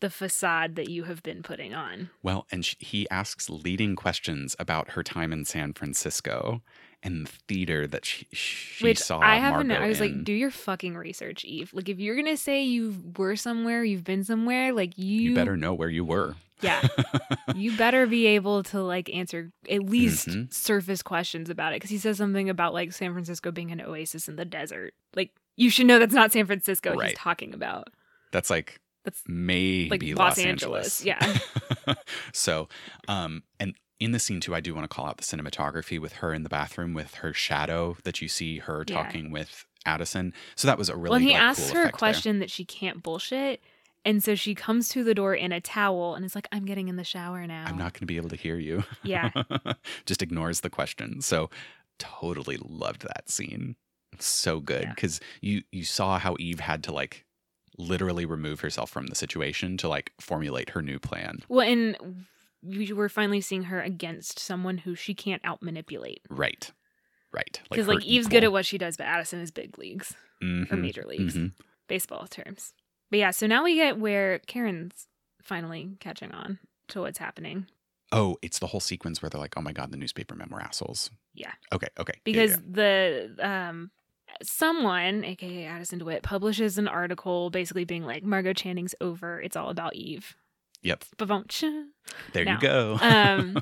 the facade that you have been putting on. Well, and sh he asks leading questions about her time in San Francisco and the theater that she, she Which saw. I haven't Margo I was in. like, do your fucking research, Eve. Like if you're gonna say you were somewhere, you've been somewhere, like you, you better know where you were. Yeah. *laughs* you better be able to like answer at least Mhm. surface questions about it because he says something about like San Francisco being an oasis in the desert. Like you should know that's not San Francisco Right. he's talking about. That's like That's maybe Los Los, Angeles, Angeles. Yeah. *laughs* so, um, and in the scene too, I do want to call out the cinematography with her in the bathroom with her shadow that you see her Yeah. talking with Addison. So that was a really well, he like, asks cool her a effect there. question that she can't bullshit. And so she comes to the door in a towel and is like, I'm getting in the shower now. I'm not going to be able to hear you. Yeah. *laughs* Just ignores the question. So totally loved that scene. So good Yeah. because you you saw how Eve had to like literally remove herself from the situation to like formulate her new plan. Well, and we we're finally seeing her against someone who she can't out manipulate. Right. Right. Because her like, Eve's good at what she does, but Addison is big leagues or Mhm, major leagues, mhm. baseball terms. But yeah, so now we get where Karen's finally catching on to what's happening Oh, it's the whole sequence where they're like, "Oh my god, the newspaper men were assholes." Yeah. Okay. Okay. Yeah, because yeah. the um someone, aka Addison DeWitt, publishes an article basically being like Margo Channing's over. It's all about Eve. Yep. There you go. um,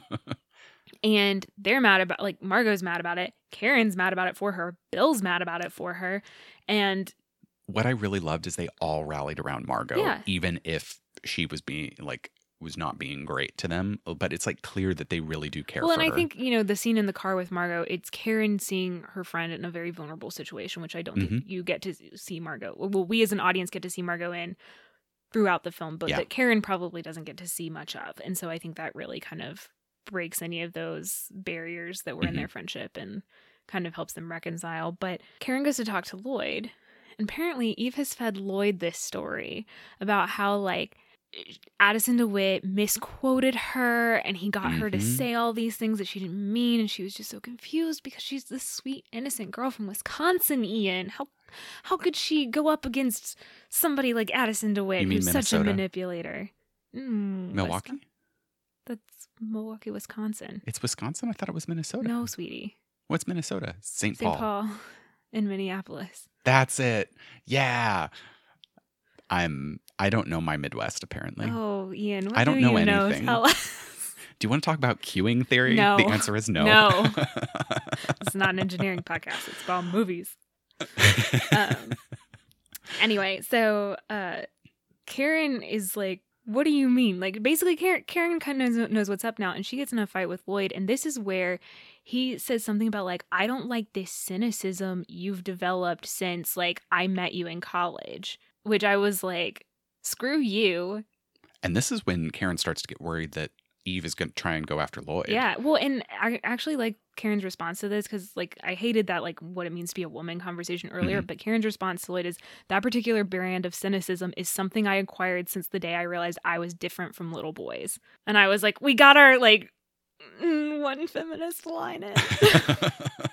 *laughs* and they're mad about like Margo's mad about it. Karen's mad about it for her. Bill's mad about it for her. And what I really loved is they all rallied around Margo, Yeah. even if she was being like was not being great to them. But it's like clear that they really do care well, and I her. think you know the scene in the car with Margo. It's Karen seeing her friend in a very vulnerable situation, which I don't Mm-hmm. think you get to see Margo. Well, we as an audience get to see Margo in throughout the film, but Yeah. that Karen probably doesn't get to see much of, and so I think that really kind of breaks any of those barriers that were in Mhm. their friendship and kind of helps them reconcile. But Karen goes to talk to Lloyd, and apparently Eve has fed Lloyd this story about how like Addison DeWitt misquoted her and he got her to Mhm. say all these things that she didn't mean and she was just so confused because she's this sweet innocent girl from Wisconsin Ian how how could she go up against somebody like Addison DeWitt who's such a manipulator mm, Milwaukee. Wisconsin- that's Milwaukee Wisconsin It's Wisconsin. I thought it was Minnesota. no sweetie What's Minnesota? St. St. Paul. Paul in Minneapolis That's it. Yeah. I'm. I don't know my Midwest. Apparently. oh Ian what I don't do know you know anything. us Do you want to talk about queuing theory? No. The answer is no. No. *laughs* it's not an engineering podcast it's about movies *laughs* um, anyway, so uh, Karen is like, "What do you mean?" Like, basically, Karen, Karen kind of knows, knows what's up now, and she gets in a fight with Lloyd, and this is where he says something about like, "I don't like this cynicism you've developed since like I met you in college," which I was like, "Screw you." and this is when Karen starts to get worried that Eve is going to try and go after Lloyd. Yeah, well, and I actually like Karen's response to this because, like, I hated that, like, what it means to be a woman conversation earlier. Mhm. But Karen's response to Lloyd is that particular brand of cynicism is something I acquired since the day I realized I was different from little boys. And I was like, we got our, like, mm, one feminist line in. *laughs* *laughs*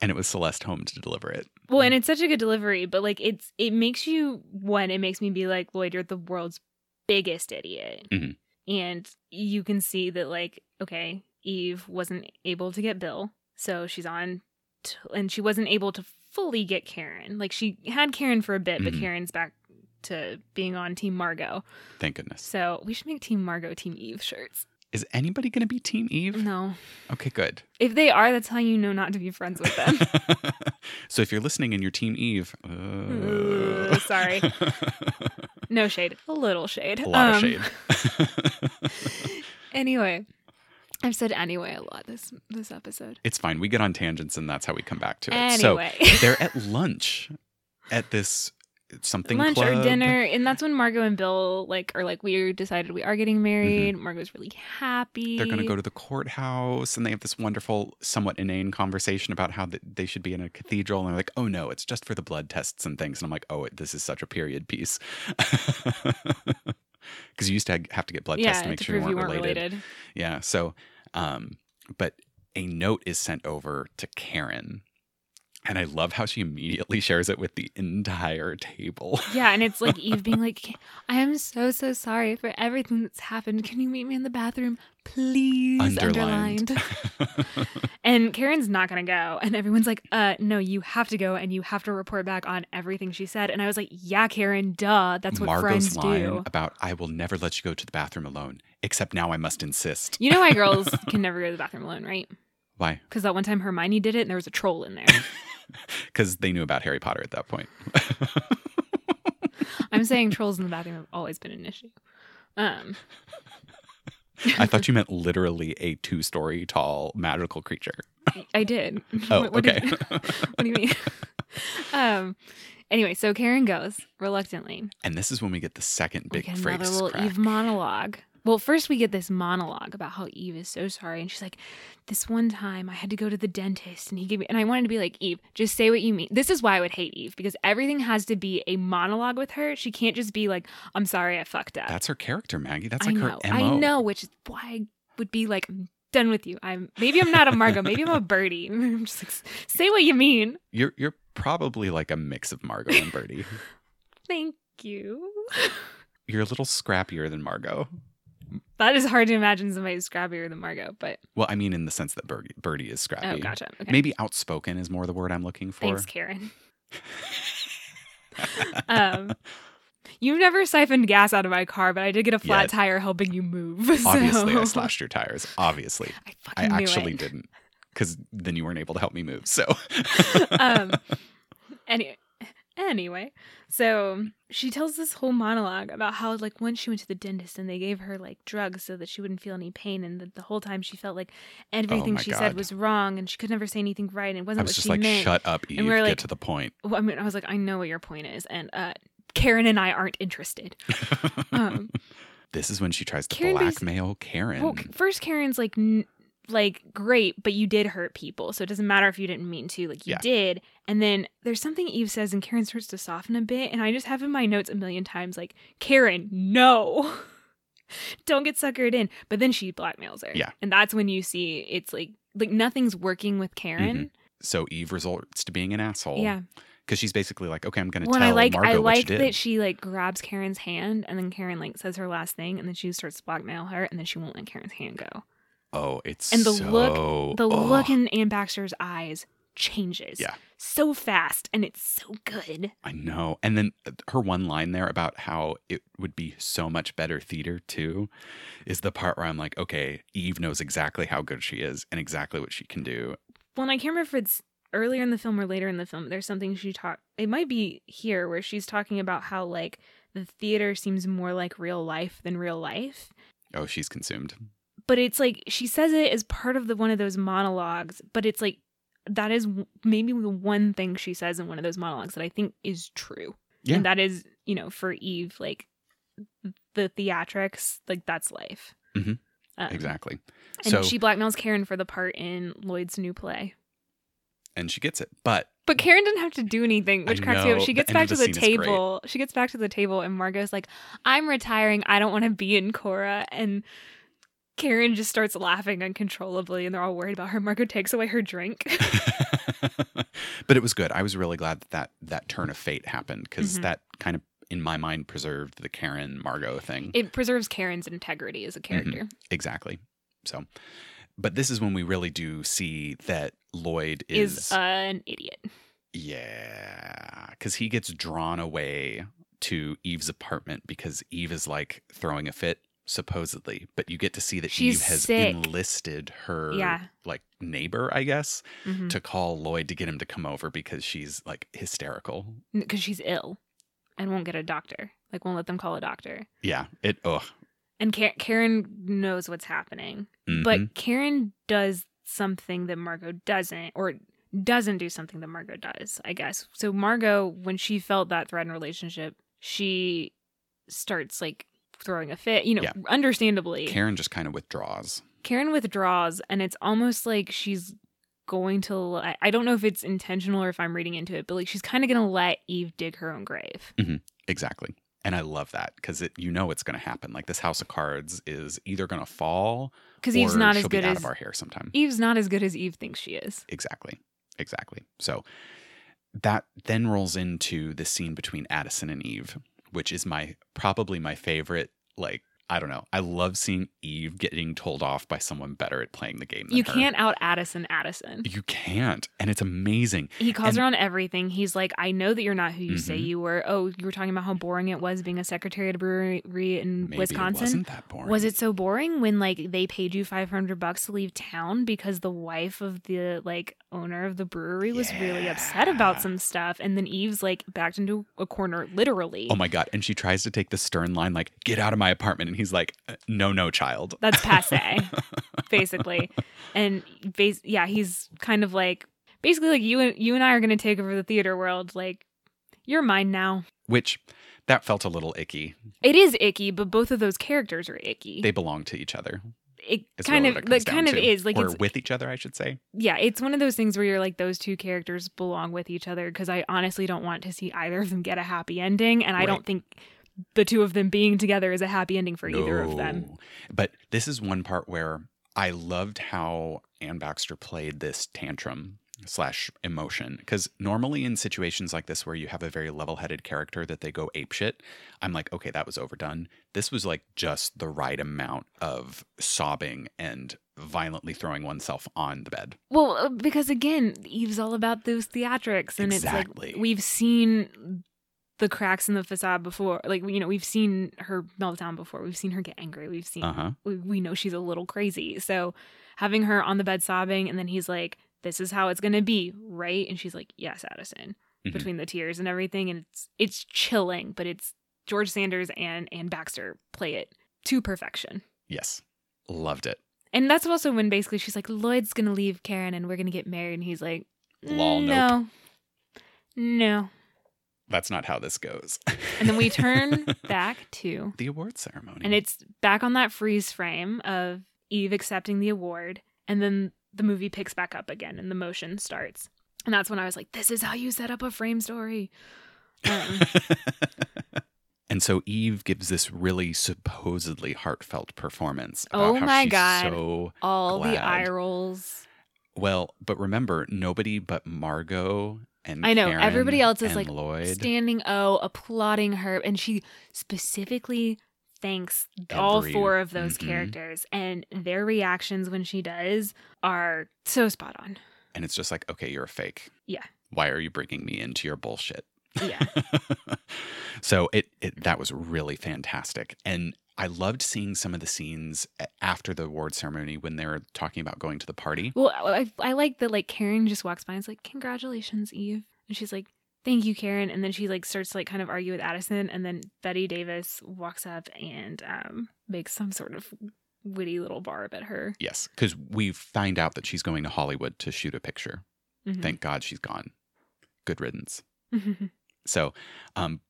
and it was Celeste Holm to deliver it. well, and it's such a good delivery, but, like, it's, it makes you, one, it makes me be like, Lloyd, you're the world's biggest idiot. Mhm. And you can see that, like, okay, Eve wasn't able to get Bill. So she's on, t- and she wasn't able to fully get Karen. Like, she had Karen for a bit, but Mhm. Karen's back to being on Team Margo. Thank goodness. So we should make Team Margo, Team Eve shirts. Is anybody going to be Team Eve? No. Okay, good. If they are, that's how you know not to be friends with them. *laughs* so if you're listening and you're Team Eve, uh... Uh, sorry. *laughs* no shade. A little shade. a lot Um, of shade. *laughs* Anyway, I've said anyway a lot this this episode. it's fine. We get on tangents and that's how we come back to it. Anyway. So they're at lunch at this something lunch or dinner, and that's when Margo and Bill like are like we decided we are getting married. Margo's really happy. Mm-hmm. They're going to go to the courthouse and they have this wonderful, somewhat inane conversation about how th- they should be in a cathedral. And they're like, oh no, it's just for the blood tests and things. And I'm like, oh, this is such a period piece. *laughs* Because you used to have to get blood tests to make to sure you weren't, you weren't related. related. Yeah. So, um, but a note is sent over to Karen. And I love how she immediately shares it with the entire table. Yeah, and it's like Eve being *laughs* like, I am so, so sorry for everything that's happened. Can you meet me in the bathroom? Please. Underlined. Underlined. *laughs* and Karen's not going to go. And everyone's like, uh, no, you have to go and you have to report back on everything she said. And I was like, yeah, Karen, duh. That's what Margo's friends line do. about I will never let you go to the bathroom alone, except now I must insist. You know why *laughs* girls can never go to the bathroom alone, right? Why? Because that one time Hermione did it and there was a troll in there. *laughs* Because they knew about Harry Potter at that point. *laughs* I'm saying *laughs* trolls in the bathroom have always been an issue. Um, I thought you meant literally a two story tall magical creature. I did. Oh, What- what did- okay. what do you mean? um. Anyway, so Karen goes reluctantly. and this is when we get the second We big get another phrase. little crack. Eve monologue. Well, first we get this monologue about how Eve is so sorry, and she's like, "This one time I had to go to the dentist, and he gave me." And I wanted to be like, "Eve, just say what you mean." This is why I would hate Eve because everything has to be a monologue with her. She can't just be like, "I'm sorry, I fucked up." That's her character, Maggie. That's I like know, her MO. I know, which is why I would be like, "I'm done with you." I'm maybe I'm not a Margo, maybe I'm a Birdie. *laughs* I'm just like, say what you mean. You're you're probably like a mix of Margo and Birdie. *laughs* Thank you. *laughs* you're a little scrappier than Margo. That is hard to imagine somebody who's scrappier than Margo, but Well, I mean in the sense that Birdie, Birdie is scrappy. oh, gotcha. Okay. Maybe outspoken is more the word I'm looking for. Thanks, Karen. *laughs* um, you've never siphoned gas out of my car, but I did get a flat Yet. tire helping you move. *laughs* Obviously, so- I slashed your tires. Obviously, *laughs* I I actually it. didn't, because then you weren't able to help me move. So, um, any, anyway, so she tells this whole monologue about how, like, once she went to the dentist and they gave her like drugs so that she wouldn't feel any pain, and the, the whole time she felt like everything Oh she God. said was wrong, and she could never say anything right, and it wasn't was what just she like, meant. "Shut up, Eve. we were Get like- to the point." Well, I mean, I was like, I know what your point is, and uh, Karen and I aren't interested. *laughs* Um, this is when she tries to Karen blackmail Karen. well, first Karen's like, n- like great, but you did hurt people, so it doesn't matter if you didn't mean to. Like you Yeah. did, and then there's something Eve says, and Karen starts to soften a bit, and I just have in my notes a million times like, Karen, no. *laughs* Don't get suckered in. But then she blackmails her. Yeah. And that's when you see it's like like nothing's working with Karen. Mm-hmm. so Eve resorts to being an asshole. Yeah. because she's basically like, "Okay, I'm going to Well, tell I like Margo I like did." that she like grabs Karen's hand and then Karen like says her last thing and then she starts to blackmail her and then she won't let Karen's hand go. Oh, it's And the so, look- The oh. look in Anne Baxter's eyes changes. Yeah. So fast and it's so good. I know. And then uh, her one line there about how it would be so much better theater too is the part where I'm like, okay, Eve knows exactly how good she is and exactly what she can do. Well, and I can't remember if it's earlier in the film or later in the film. There's something she talked. It might be here where she's talking about how like the theater seems more like real life than real life. Oh, she's consumed. But it's like she says it as part of the one of those monologues but it's like that is maybe the one thing she says in one of those monologues that i think is true Yeah. and that is you know for eve like the theatrics like that's life Mhm. Um, Exactly. and so she blackmails karen for the part in lloyd's new play and she gets it. But but Karen didn't have to do anything, which cracks me up. She gets back to the the scene is great. table. She gets back to the table, and Margo's like, "I'm retiring. I don't want to be in Cora." And Karen just starts laughing uncontrollably, and they're all worried about her. Margo takes away her drink. *laughs* *laughs* but it was good. I was really glad that that, that turn of fate happened because Mhm. that kind of in my mind preserved the Karen Margot thing. it preserves Karen's integrity as a character. exactly. So, but this is when we really do see that Lloyd Is, is, uh, an idiot. yeah, because he gets drawn away to Eve's apartment because Eve is like throwing a fit supposedly, but you get to see that She's Eve has sick. enlisted her Yeah. like neighbor, I guess, Mhm. to call Lloyd to get him to come over because she's like hysterical. Because she's ill and won't get a doctor. Like, won't let them call a doctor. Yeah, it ugh. And Ka- Karen knows what's happening. Mhm. But Karen does something that Margo doesn't, or doesn't do something that Margo does, I guess. So Margo, when she felt that threatened relationship, she starts like throwing a fit, you know, Yeah. understandably. Karen just kind of withdraws. Karen withdraws, and it's almost like she's going to. I don't know if it's intentional or if I'm reading into it, but like she's kind of going to let Eve dig her own grave. Mm-hmm. Exactly. And I love that because it you know it's going to happen. Like this house of cards is either going to fall Because or Eve's not as good out as of our hair sometime. Eve's not as good as Eve thinks she is. Exactly. Exactly. So that then rolls into the scene between Addison and Eve, which is my probably my favorite. Like, I don't know. I love seeing Eve getting told off by someone better at playing the game than You her. can't out Addison Addison. You can't. And it's amazing. He calls And- her on everything. He's like, I know that you're not who you say Mhm. you were. Oh, you were talking about how boring it was being a secretary at a brewery in Maybe Wisconsin. it wasn't that boring. Was it so boring when like they paid you 500 bucks to leave town because the wife of the like owner of the brewery was really upset about some stuff and then Eve's like backed into a corner literally. Oh my god! And she tries to take the stern line, like "Get out of my apartment," and he's like, "Uh, "No, no, child." That's passe, *laughs* basically. And bas- yeah, he's kind of like basically like you and you and I are going to take over the theater world like you're mine now. Which that felt a little icky. It is icky, but both of those characters are icky. They belong to each other. it Is kind of it kind of to. is like or it's with each other, I should say. yeah, it's one of those things where you're like those two characters belong with each other because I honestly don't want to see either of them get a happy ending, and I Right. don't think the two of them being together is a happy ending for either of them. But this is one part where I loved how Anne Baxter played this tantrum slash emotion because normally in situations like this where you have a very level-headed character that they go apeshit i'm like okay that was overdone this was like just the right amount of sobbing and violently throwing oneself on the bed Well, uh, because again, Eve's all about those theatrics, and Exactly. it's like we've seen the cracks in the facade before. Like you know, we've seen her melt down before. We've seen her get angry. We've seen uh-huh we, we know she's a little crazy. So having her on the bed sobbing, and then he's like, "This is how it's gonna be, right?" And she's like, "Yes, Addison." Mhm. Between the tears and everything, and it's it's chilling, but it's George Sanders and and Baxter play it to perfection. yes loved it And that's also when basically she's like, Lloyd's gonna leave Karen and we're gonna get married. And he's like, Lol, no, no. That's not how this goes And then we turn *laughs* back to, the award ceremony and it's back on that freeze frame of Eve accepting the award. And then the movie picks back up again and the motion starts. And that's when I was like, this is how you set up a frame story. Um, *laughs* and so Eve gives this really supposedly heartfelt performance. About Oh my God. So all the Glad. eye rolls. well, but remember, nobody but Margo and I know, Karen everybody else is, like, Lloyd. standing O, applauding her, and she specifically thanks all four of those Mhm. characters, and their reactions when she does are so spot on. and it's just like, okay, you're a fake. Yeah. Why are you bringing me into your bullshit? Yeah. *laughs* so it, it that was really fantastic, and I loved seeing some of the scenes after the award ceremony when they were talking about going to the party. Well, I, I like that like Karen just walks by and is like, "Congratulations, Eve," and she's like, "Thank you, Karen," and then she like starts to like kind of argue with Addison, and then Bette Davis walks up and um makes some sort of witty little barb at her. Yes, because we find out that she's going to Hollywood to shoot a picture. Mhm. Thank God she's gone. Good riddance. *laughs* So, um,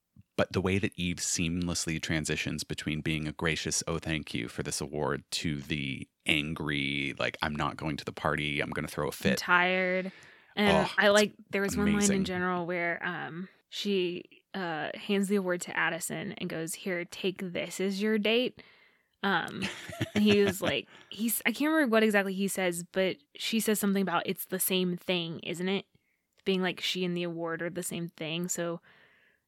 but the way that Eve seamlessly transitions between being a gracious, oh, thank you for this award, to the angry, like, I'm not going to the party, I'm going to throw a I'm fit. tired. And Oh, I like there was one line in general where um she uh hands the award to Addison and goes, "Here, take this as your date." Um and he was like *laughs* he's I can't remember what exactly he says, but she says something about it's the same thing, isn't it? Being like she and the award are the same thing. So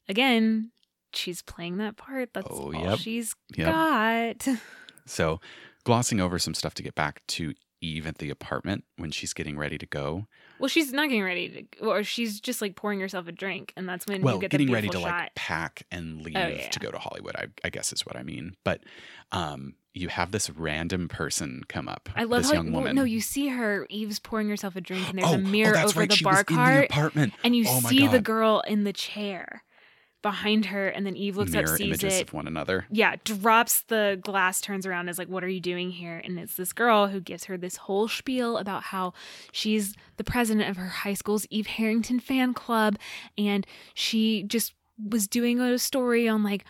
again, she's playing that part. That's Oh, all yep. she's Yep. got. *laughs* So, glossing over some stuff to get back to Eve at the apartment when she's getting ready to go. Well, she's not getting ready to, or she's just like pouring herself a drink, and that's when well, you get getting the ready to beautiful like pack and leave yeah. to go to Hollywood, I, I guess is what I mean. But um, you have this random person come up. I love this how young well, woman. no, you see her. Eve's pouring herself a drink, and there's oh, a mirror oh, over right. the she bar was in the cart, apartment. and you Oh see the girl in the chair. Behind her, and then Eve looks Mirror up, sees images it. of one another. Yeah, drops the glass, turns around, is like, "What are you doing here?" And it's this girl who gives her this whole spiel about how she's the president of her high school's Eve Harrington fan club, and she just was doing a story on like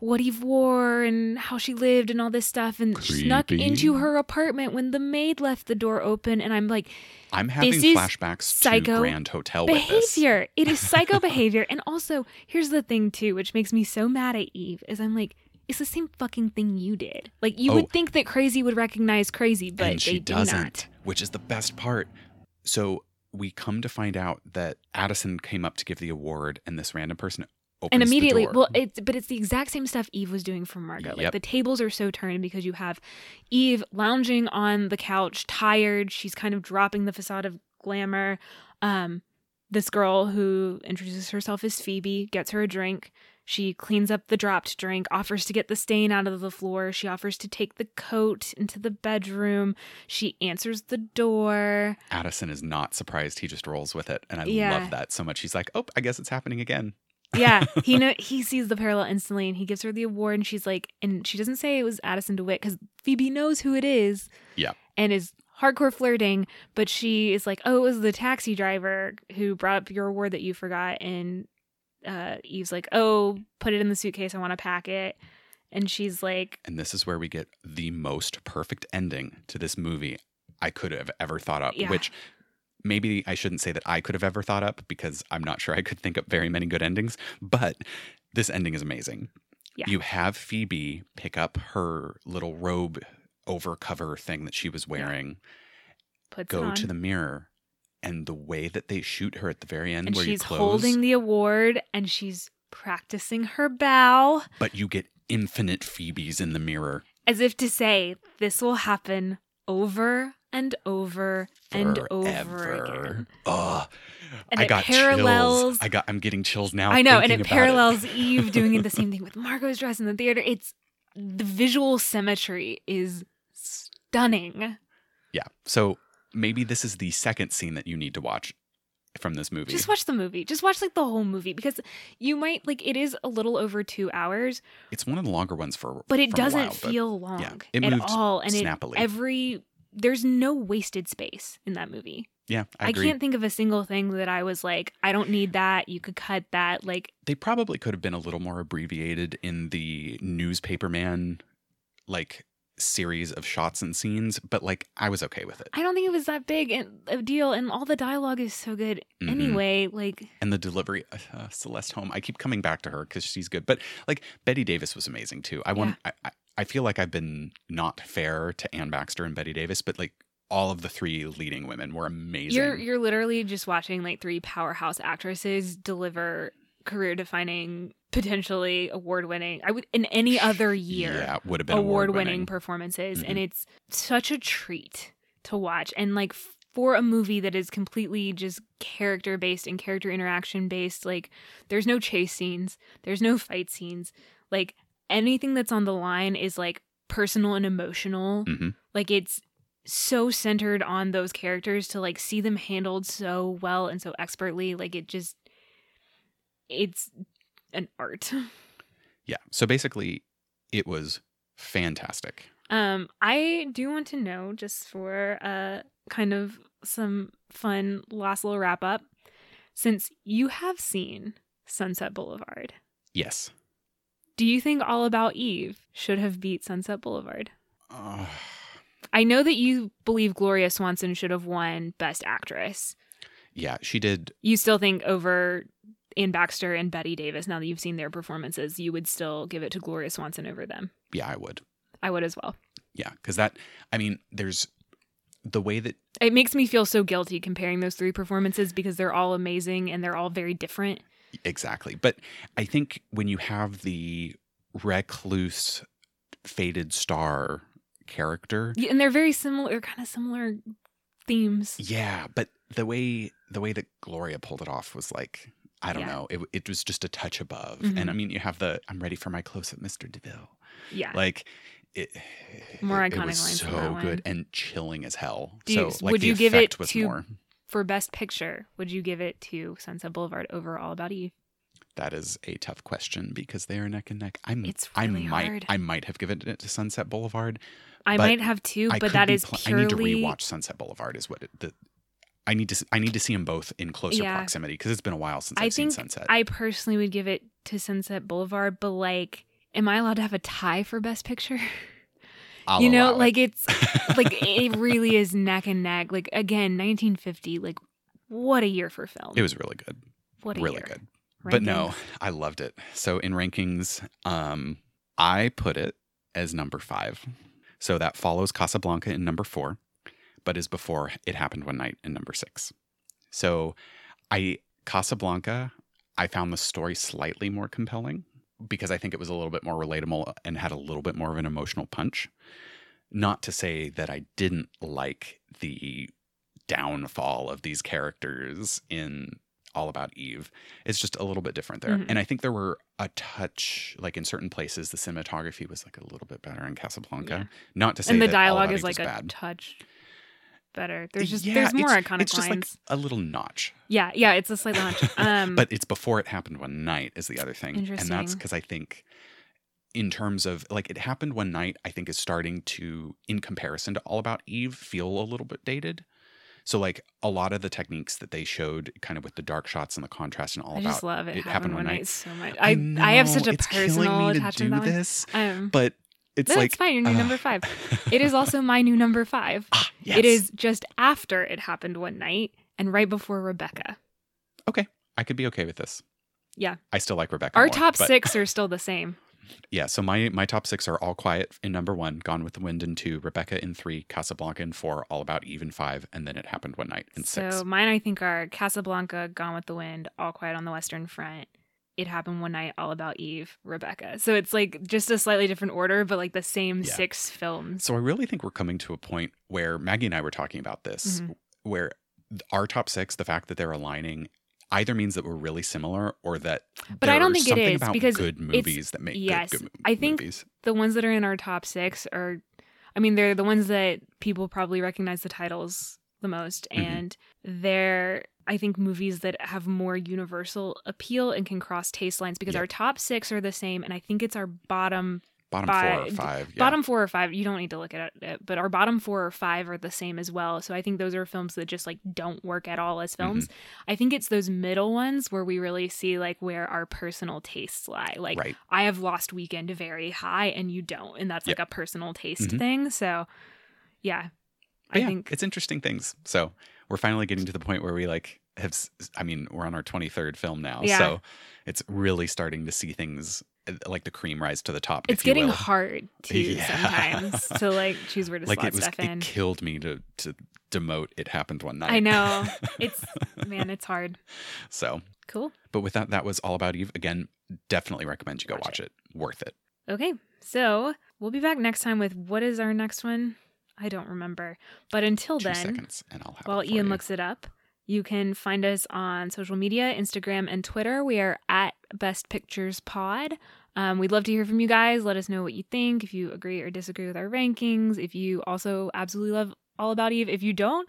what Eve wore and how she lived and all this stuff, and snuck into her apartment when the maid left the door open. And I'm like, I'm having flashbacks psycho to Grand Hotel with this. behavior. It is psycho *laughs* behavior. And also, here's the thing too, which makes me so mad at Eve, is I'm like, it's the same fucking thing you did. Like you Oh. would think that crazy would recognize crazy, but and they she do doesn't, not. which is the best part. So we come to find out that Addison came up to give the award, and this random person And immediately, well, it's but it's the exact same stuff Eve was doing for Margo. Like Yep. the tables are so turned because you have Eve lounging on the couch, tired. She's kind of dropping the facade of glamour. Um, this girl who introduces herself as Phoebe gets her a drink. She cleans up the dropped drink, offers to get the stain out of the floor. She offers to take the coat into the bedroom. She answers the door. Addison is not surprised. He just rolls with it, and I Yeah. love that so much. He's like, "Oh, I guess it's happening again." Yeah, *laughs* he know he sees the parallel instantly, and he gives her the award, and she's like, and she doesn't say it was Addison DeWitt because Phoebe knows who it is. Yeah. and is hardcore flirting, but she is like, oh, it was the taxi driver who brought up your award that you forgot, and uh, Eve's like, oh, put it in the suitcase, I want to pack it, and she's like, And this is where we get the most perfect ending to this movie I could have ever thought up, Yeah. which maybe I shouldn't say that I could have ever thought up because I'm not sure I could think up very many good endings, but this ending is amazing. Yeah. You have Phoebe pick up her little robe over cover thing that she was wearing, it go to the mirror, and the way that they shoot her at the very end and where she's you close, holding the award, and she's practicing her bow. but you get infinite Phoebes in the mirror. as if to say this will happen over and over and over again. Ugh. And I it got parallels- chills. I got. I'm getting chills now. I know, and it parallels Eve *laughs* doing the same thing with Margo's dress in the theater. It's the visual symmetry is stunning. Yeah. So maybe this is the second scene that you need to watch from this movie. Just watch the movie. Just watch like the whole movie because you might like it is a little over two hours, it's one of the longer ones for. but it doesn't while, but feel long it at all. And snappily. it every there's no wasted space in that movie. yeah, I I, can't think of a single thing that I was like, I don't need that. You could cut that. Like, They probably could have been a little more abbreviated in the newspaper man, like series of shots and scenes, but like I was okay with it. I don't think it was that big a deal, and all the dialogue is so good Mhm. anyway. Like, and the delivery uh, celeste holm i keep coming back to her because she's good but like bette davis was amazing too i want I, I i feel like i've been not fair to anne baxter and bette davis but like all of the three leading women were amazing you're you're literally just watching like three powerhouse actresses deliver career defining, potentially award winning. I would in any other year yeah would have been award winning performances, and Mhm. it's such a treat to watch. And like for a movie that is completely just character based and character interaction based, like there's no chase scenes, there's no fight scenes, like anything that's on the line is like personal and emotional. Mhm. Like it's so centered on those characters to like see them handled so well and so expertly. Like it just, it's an art. *laughs* yeah so basically it was fantastic Um, I do want to know, just for uh, kind of some fun last little wrap up, since you have seen Sunset Boulevard, yes do you think All About Eve should have beat Sunset Boulevard? uh, I know that you believe Gloria Swanson should have won Best Actress. yeah she did You still think over Anne Baxter and Bette Davis, now that you've seen their performances, you would still give it to Gloria Swanson over them. yeah i would I would as well. yeah because that i mean there's the way that It makes me feel so guilty comparing those three performances because they're all amazing and they're all very different. Exactly. But I think when you have the recluse, faded star character, Yeah, and they're very similar, kind of similar themes. yeah, but the way the way that Gloria pulled it off was like I don't Yeah. know. It it was just a touch above. Mhm. And I mean, you have the I'm ready for my close up, Mr. DeMille. Yeah. Like it, More it, it iconic was lines so good and chilling as hell. You- so like would you give it was more For Best Picture, would you give it to Sunset Boulevard over All About Eve? That is a tough question because they are neck and neck. I'm It's I really might hard. I might have given it to Sunset Boulevard. I might have two, I but that pl- purely. I need to rewatch Sunset Boulevard. Is what it, the I need to I need to see them both in closer Yeah. proximity because it's been a while since I I've seen think Sunset. I personally would give it to Sunset Boulevard, but like, am I allowed to have a tie for Best Picture? *laughs* I'll you know, it. like it's *laughs* like it really is neck and neck. Like again, 1950. Like, what a year for film. it was really good, what a really year. good. But no, *laughs* I loved it. So in rankings, um, I put it as number five. So that follows Casablanca in number four, but is before It Happened One Night in number six. So I Casablanca, I found the story slightly more compelling because I think it was a little bit more relatable and had a little bit more of an emotional punch. Not to say that I didn't like the downfall of these characters in All About Eve. It's just a little bit different there. Mhm. And I think there were a touch, like in certain places, the cinematography was like a little bit better in Casablanca. Not to say and the dialogue is like a bad. touch better. There's just Yeah, there's more iconic It's just lines. like a little notch. yeah, yeah, it's a slight launch. Um, but it's before it happened one night is the other thing Interesting. and that's because i think in terms of like it happened one night i think is starting to in comparison to all about eve feel a little bit dated so like a lot of the techniques that they showed kind of with the dark shots and the contrast and all I about just love it. It happened Happened one night Night. so much. I I, have such a personal attachment to this Um, but it's no, like it's fine. You're new uh, number five. It is also my new number five. *laughs* ah, yes. It is just after it happened one night and right before Rebecca. Okay, I could be okay with this Yeah. i still like rebecca Our more, top but- six are *laughs* still the same. Yeah, so my my top six are All Quiet in number one, Gone with the Wind in two, Rebecca in three, Casablanca in four, All About Eve in five, and then It Happened One Night in So six. mine, I think, are Casablanca, Gone with the Wind, All Quiet on the Western Front. It happened one night, all about Eve, Rebecca. So it's like just a slightly different order, but like the same Yeah. six films. So I really think we're coming to a point where Maggie and I were talking about this, Mhm. where our top six, the fact that they're aligning, either means that we're really similar or that. But I don't think it something is, about because good movies that make good- yes, good, mo- I think movies. The ones that are in our top six are, I mean, they're the ones that people probably recognize the titles the most. Mhm. And they're, I think, movies that have more universal appeal and can cross taste lines because Yeah. our top six are the same. And I think it's our bottom bottom by- four or five. Yeah. bottom four or five you don't need to look at it but our bottom four or five are the same as well so i think those are films that just like don't work at all as films Mm-hmm. i think it's those middle ones where we really see like where our personal tastes lie like right. i have lost weekend very high and you don't and that's like a personal taste Mhm. thing so yeah But i yeah, think it's interesting things. So we're finally getting to the point where we like have. i mean, we're on our twenty third film now, Yeah. so it's really starting to see things uh, like the cream rise to the top. it's getting will. hard *laughs* too Yeah. sometimes to like choose where to like slot it was. stuff in It killed me to to demote. It happened one night. i know *laughs* it's man it's hard so, cool but with that, that was all about Eve. Again, definitely recommend you go Watch watch, it. Worth it. Okay, so we'll be back next time with what is our next one? I don't remember. But until Two then, seconds, and I'll have. while it Ian you. looks it up, you can find us on social media Instagram and Twitter. We are at Best Pictures Pod. Um, we'd love to hear from you guys. Let us know what you think, if you agree or disagree with our rankings, if you also absolutely love All About Eve. If you don't,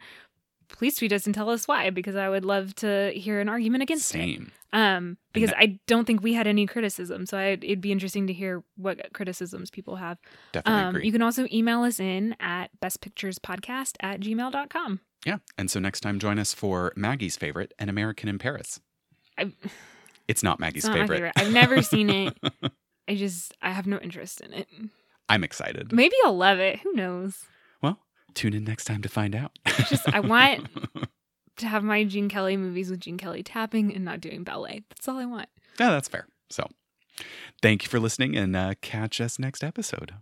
please tweet us and tell us why, because I would love to hear an argument against it. Same. Um, because that- I don't think we had any criticism, so I'd, it'd be interesting to hear what criticisms people have. Definitely Um, agree. you can also email us in at bestpicturespodcast at gmail.com. yeah, and so next time, join us for Maggie's favorite, An American in Paris. I, It's not Maggie's it's not favorite. favorite. I've never seen it. *laughs* I just, I have no interest in it. I'm excited. Maybe I'll love it. Who knows? Well, tune in next time to find out. just- I want- *laughs* To have my Gene Kelly movies with Gene Kelly tapping and not doing ballet. That's all I want. Yeah, that's fair. So, thank you for listening and uh, catch us next episode.